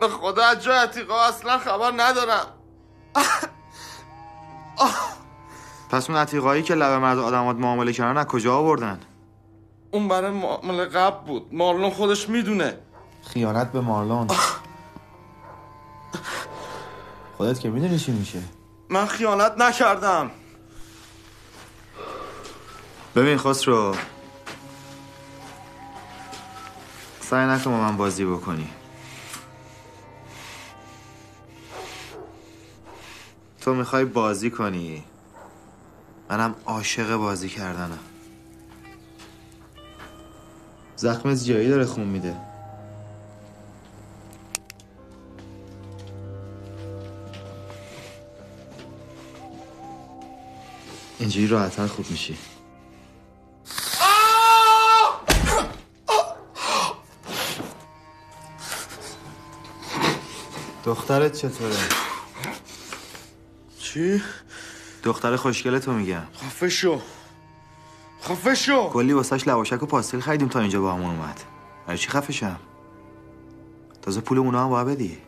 به خدا از جای عتیقا اصلا خبر ندارم. [LAUGHS] پس اون عتیقایی که لبه مرد آدمات معامله کردن از کجا آوردن؟ اون برای معامله قبل بود. مارلون خودش می‌دونه. خیانت به مارلون. [LAUGHS] خودت که می‌دونی چی میشه. من خیانت نکردم. ببین خسرو. سعی نکن با من بازی بکنی. تو می‌خوای بازی کنی. منم عاشق بازی کردنم. زخمت جایی داره خون میده. اینجوری راحتتر خوب میشی. دخترت چطوره؟ چی؟ دختر خوشگل تو میگم خفه شو. خفه شو. کلی واسش لواشک و پاستیل خریدیم تا اینجا با همون اومد. برای چی خفه شم؟ تازه پول اونا هم باید بدی.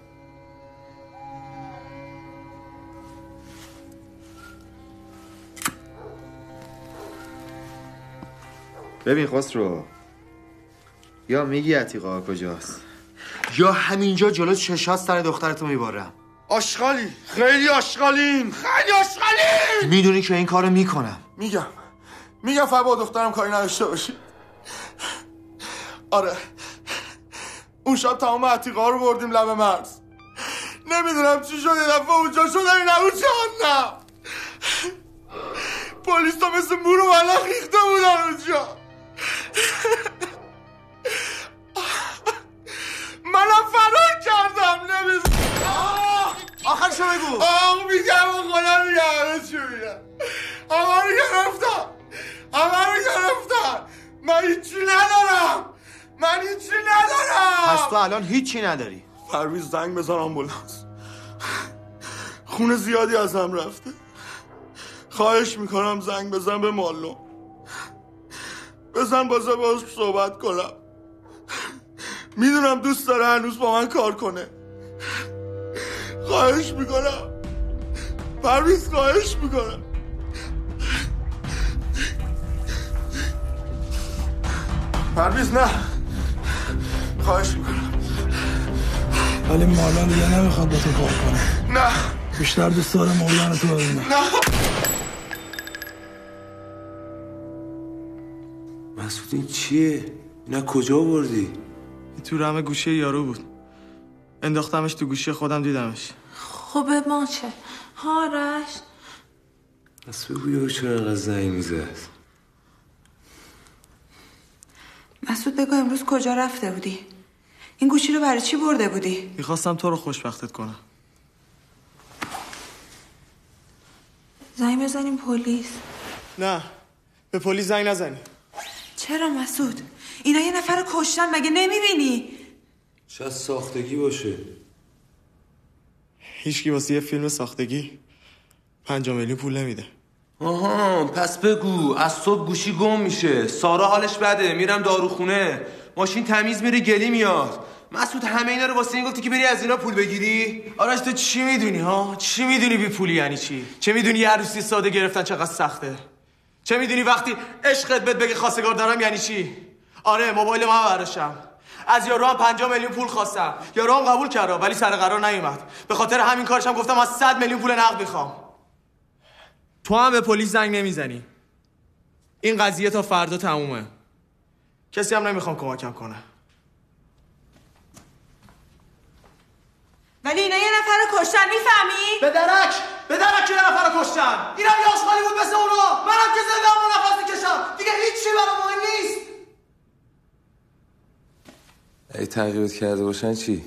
ببین خسرو. یا میگی عتیقا کجاست؟ یا همینجا جلو چشات سر دخترتو میبارم آشغالی. خیلی آشغالیم. خیلی آشغالیم! می‌دونی که این کارو می‌کنم. میگم. میگم فقط با دخترم کاری نداشته باشی. آره. اون شب تمام عتیقه رو بردیم لب مرز. نمی‌دونم چی شد یه دفعه اونجا شد این نبود جهنم پلیس تا مثل مور و ملخ ریخته بودن اونجا. آخرشو بگو؟ آه میگم و خدا میگم همه چی میگم همه رو گرفتم رو گرفتم من هیچی ندارم. من هیچی ندارم. پس تو الان هیچی نداری. پرویز زنگ بزن آمبولانس. خون زیادی از هم رفته. خواهش می‌کنم زنگ بزن به مالو بزن بازه باز صحبت کنم. می‌دونم دوست داره هنوز با من کار کنه. خواهش می‌کنم. پرویز خواهش می‌کنم. پرویز نه. خواهش می‌کنم. ولی مارلان دیگه نمی‌خواد با تو کار کنه. نه. بیشتر دوست داره مولان تو ببینه نه. مسعود این چیه؟ اینا کجا بردی؟ این تو رمه گوشی یارو بود. انداختمش تو گوشی خودم دیدمش. خب ما چه؟ هارش پس بگو یارو چرا انقدر زنگ می‌زد؟ مسعود بگو امروز کجا رفته بودی؟ این گوشی رو برای چی برده بودی؟ می‌خواستم تو رو خوشبختت کنم. زنگ بزنیم پلیس. نه به پلیس زنگ نزنی. چرا مسعود؟ اینا یه نفر رو کشتن مگه نمی‌بینی؟ شاید ساختگی باشه. هیچکی واسه یه فیلم ساختگی پنجاه میلیون پول نمیده. آها پس بگو از صبح گوشی گم میشه. سارا حالش بده میرم داروخونه. ماشین تمیز میره گلی میاد. مسعود همه اینا رو واسه این گفتی که بری از اینا پول بگیری؟ آرش تو چی می‌دونی ها؟ چی می‌دونی بی پولی یعنی چی؟ چه می‌دونی یه عروسی ساده گرفتن چقدر سخته؟ چه می‌دونی وقتی عشقت بهت بگه خواستگار دارم یعنی چی؟ آره موبایل من برداشتم از یارو هم 5 میلیون پول خواستم. یارو هم قبول کرد ولی سر قرار نیومد. به خاطر همین کارشم گفتم از 100 میلیون پول نقد می‌خوام. تو هم به پلیس زنگ نمی‌زنی. این قضیه تا فردا تمومه. کسی هم نمی‌خوام کمکم کنه. ولی اینا یه نفر رو کشتن می‌فهمی؟ به درک به درک یه نفر رو کشتن؟ اینم یه آشغالی بود مثل اونا. منم که زندم و نفس می‌کشم. دیگه هیچی برام مهم نیست. ای تغییرت کرده باشن چی؟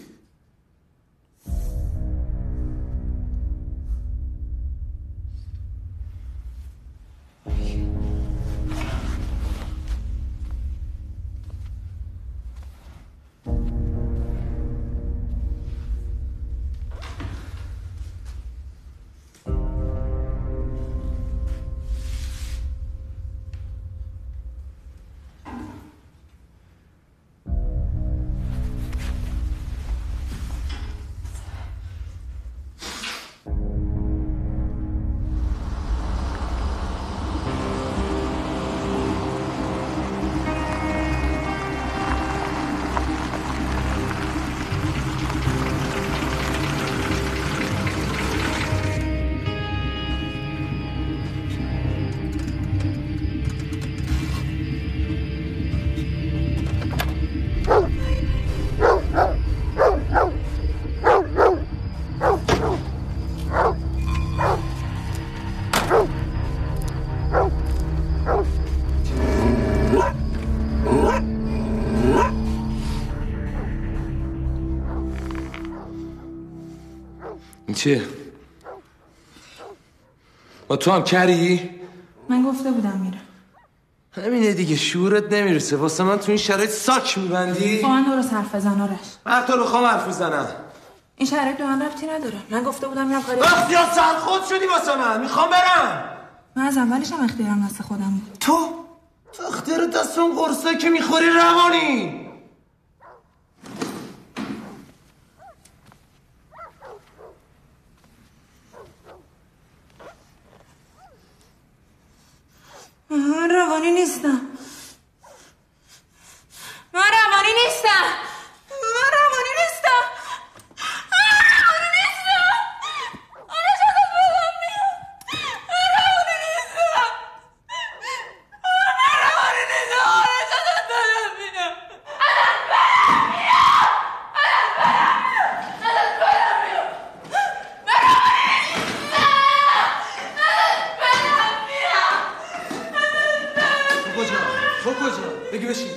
چیه؟ با تو هم کری؟ من گفته بودم میرم همینه دیگه شعورت نمی‌رسه. واسه من تو این شرایط ساک میبندی؟ با من درست حرف بزن آرش. من تو بخوام حرف می‌زنم این شرایط به من ربطی نداره. من گفته بودم میرم کاری وقتی یا سر خود شدی واسه من. می‌خوام برم. من از اولش هم اختیارم دست خودم بود. تو؟ تو اختیار دست اون قرصه که می‌خوری روانی. من روانی نیستم. من روانی نیستم. من روانی نیستم من روانی نیستم آرش ازت بدم میاد من روانی نیستم بگی بشین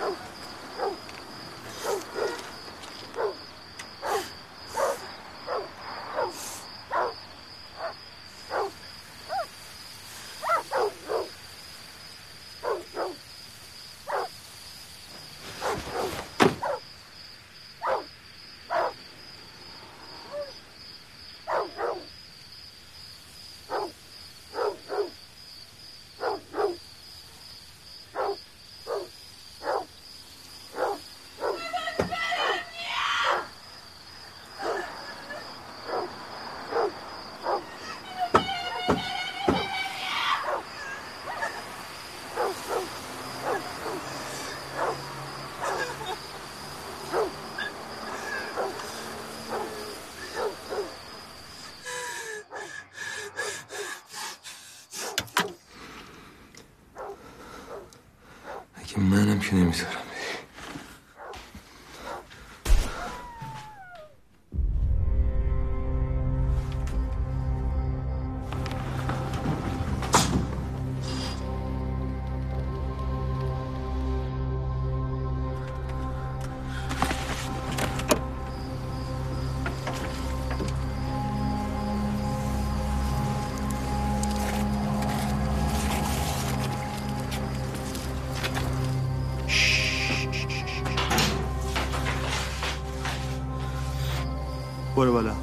اگه منم که نمی‌ذارم برو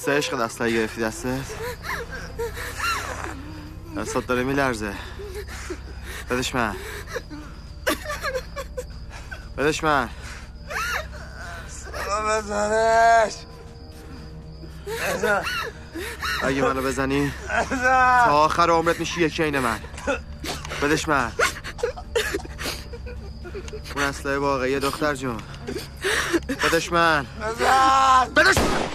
واسه عشق دستایی گرفتی دستت دستات داره میلرزه. بدش من. بدش من. بزنش. بزن. اگه منو بزنی بزن. تا آخر عمرت میشی یکی عین من. بدش من. اون اسلحه واقعی دختر جون. بدش من. بزن. بدش من.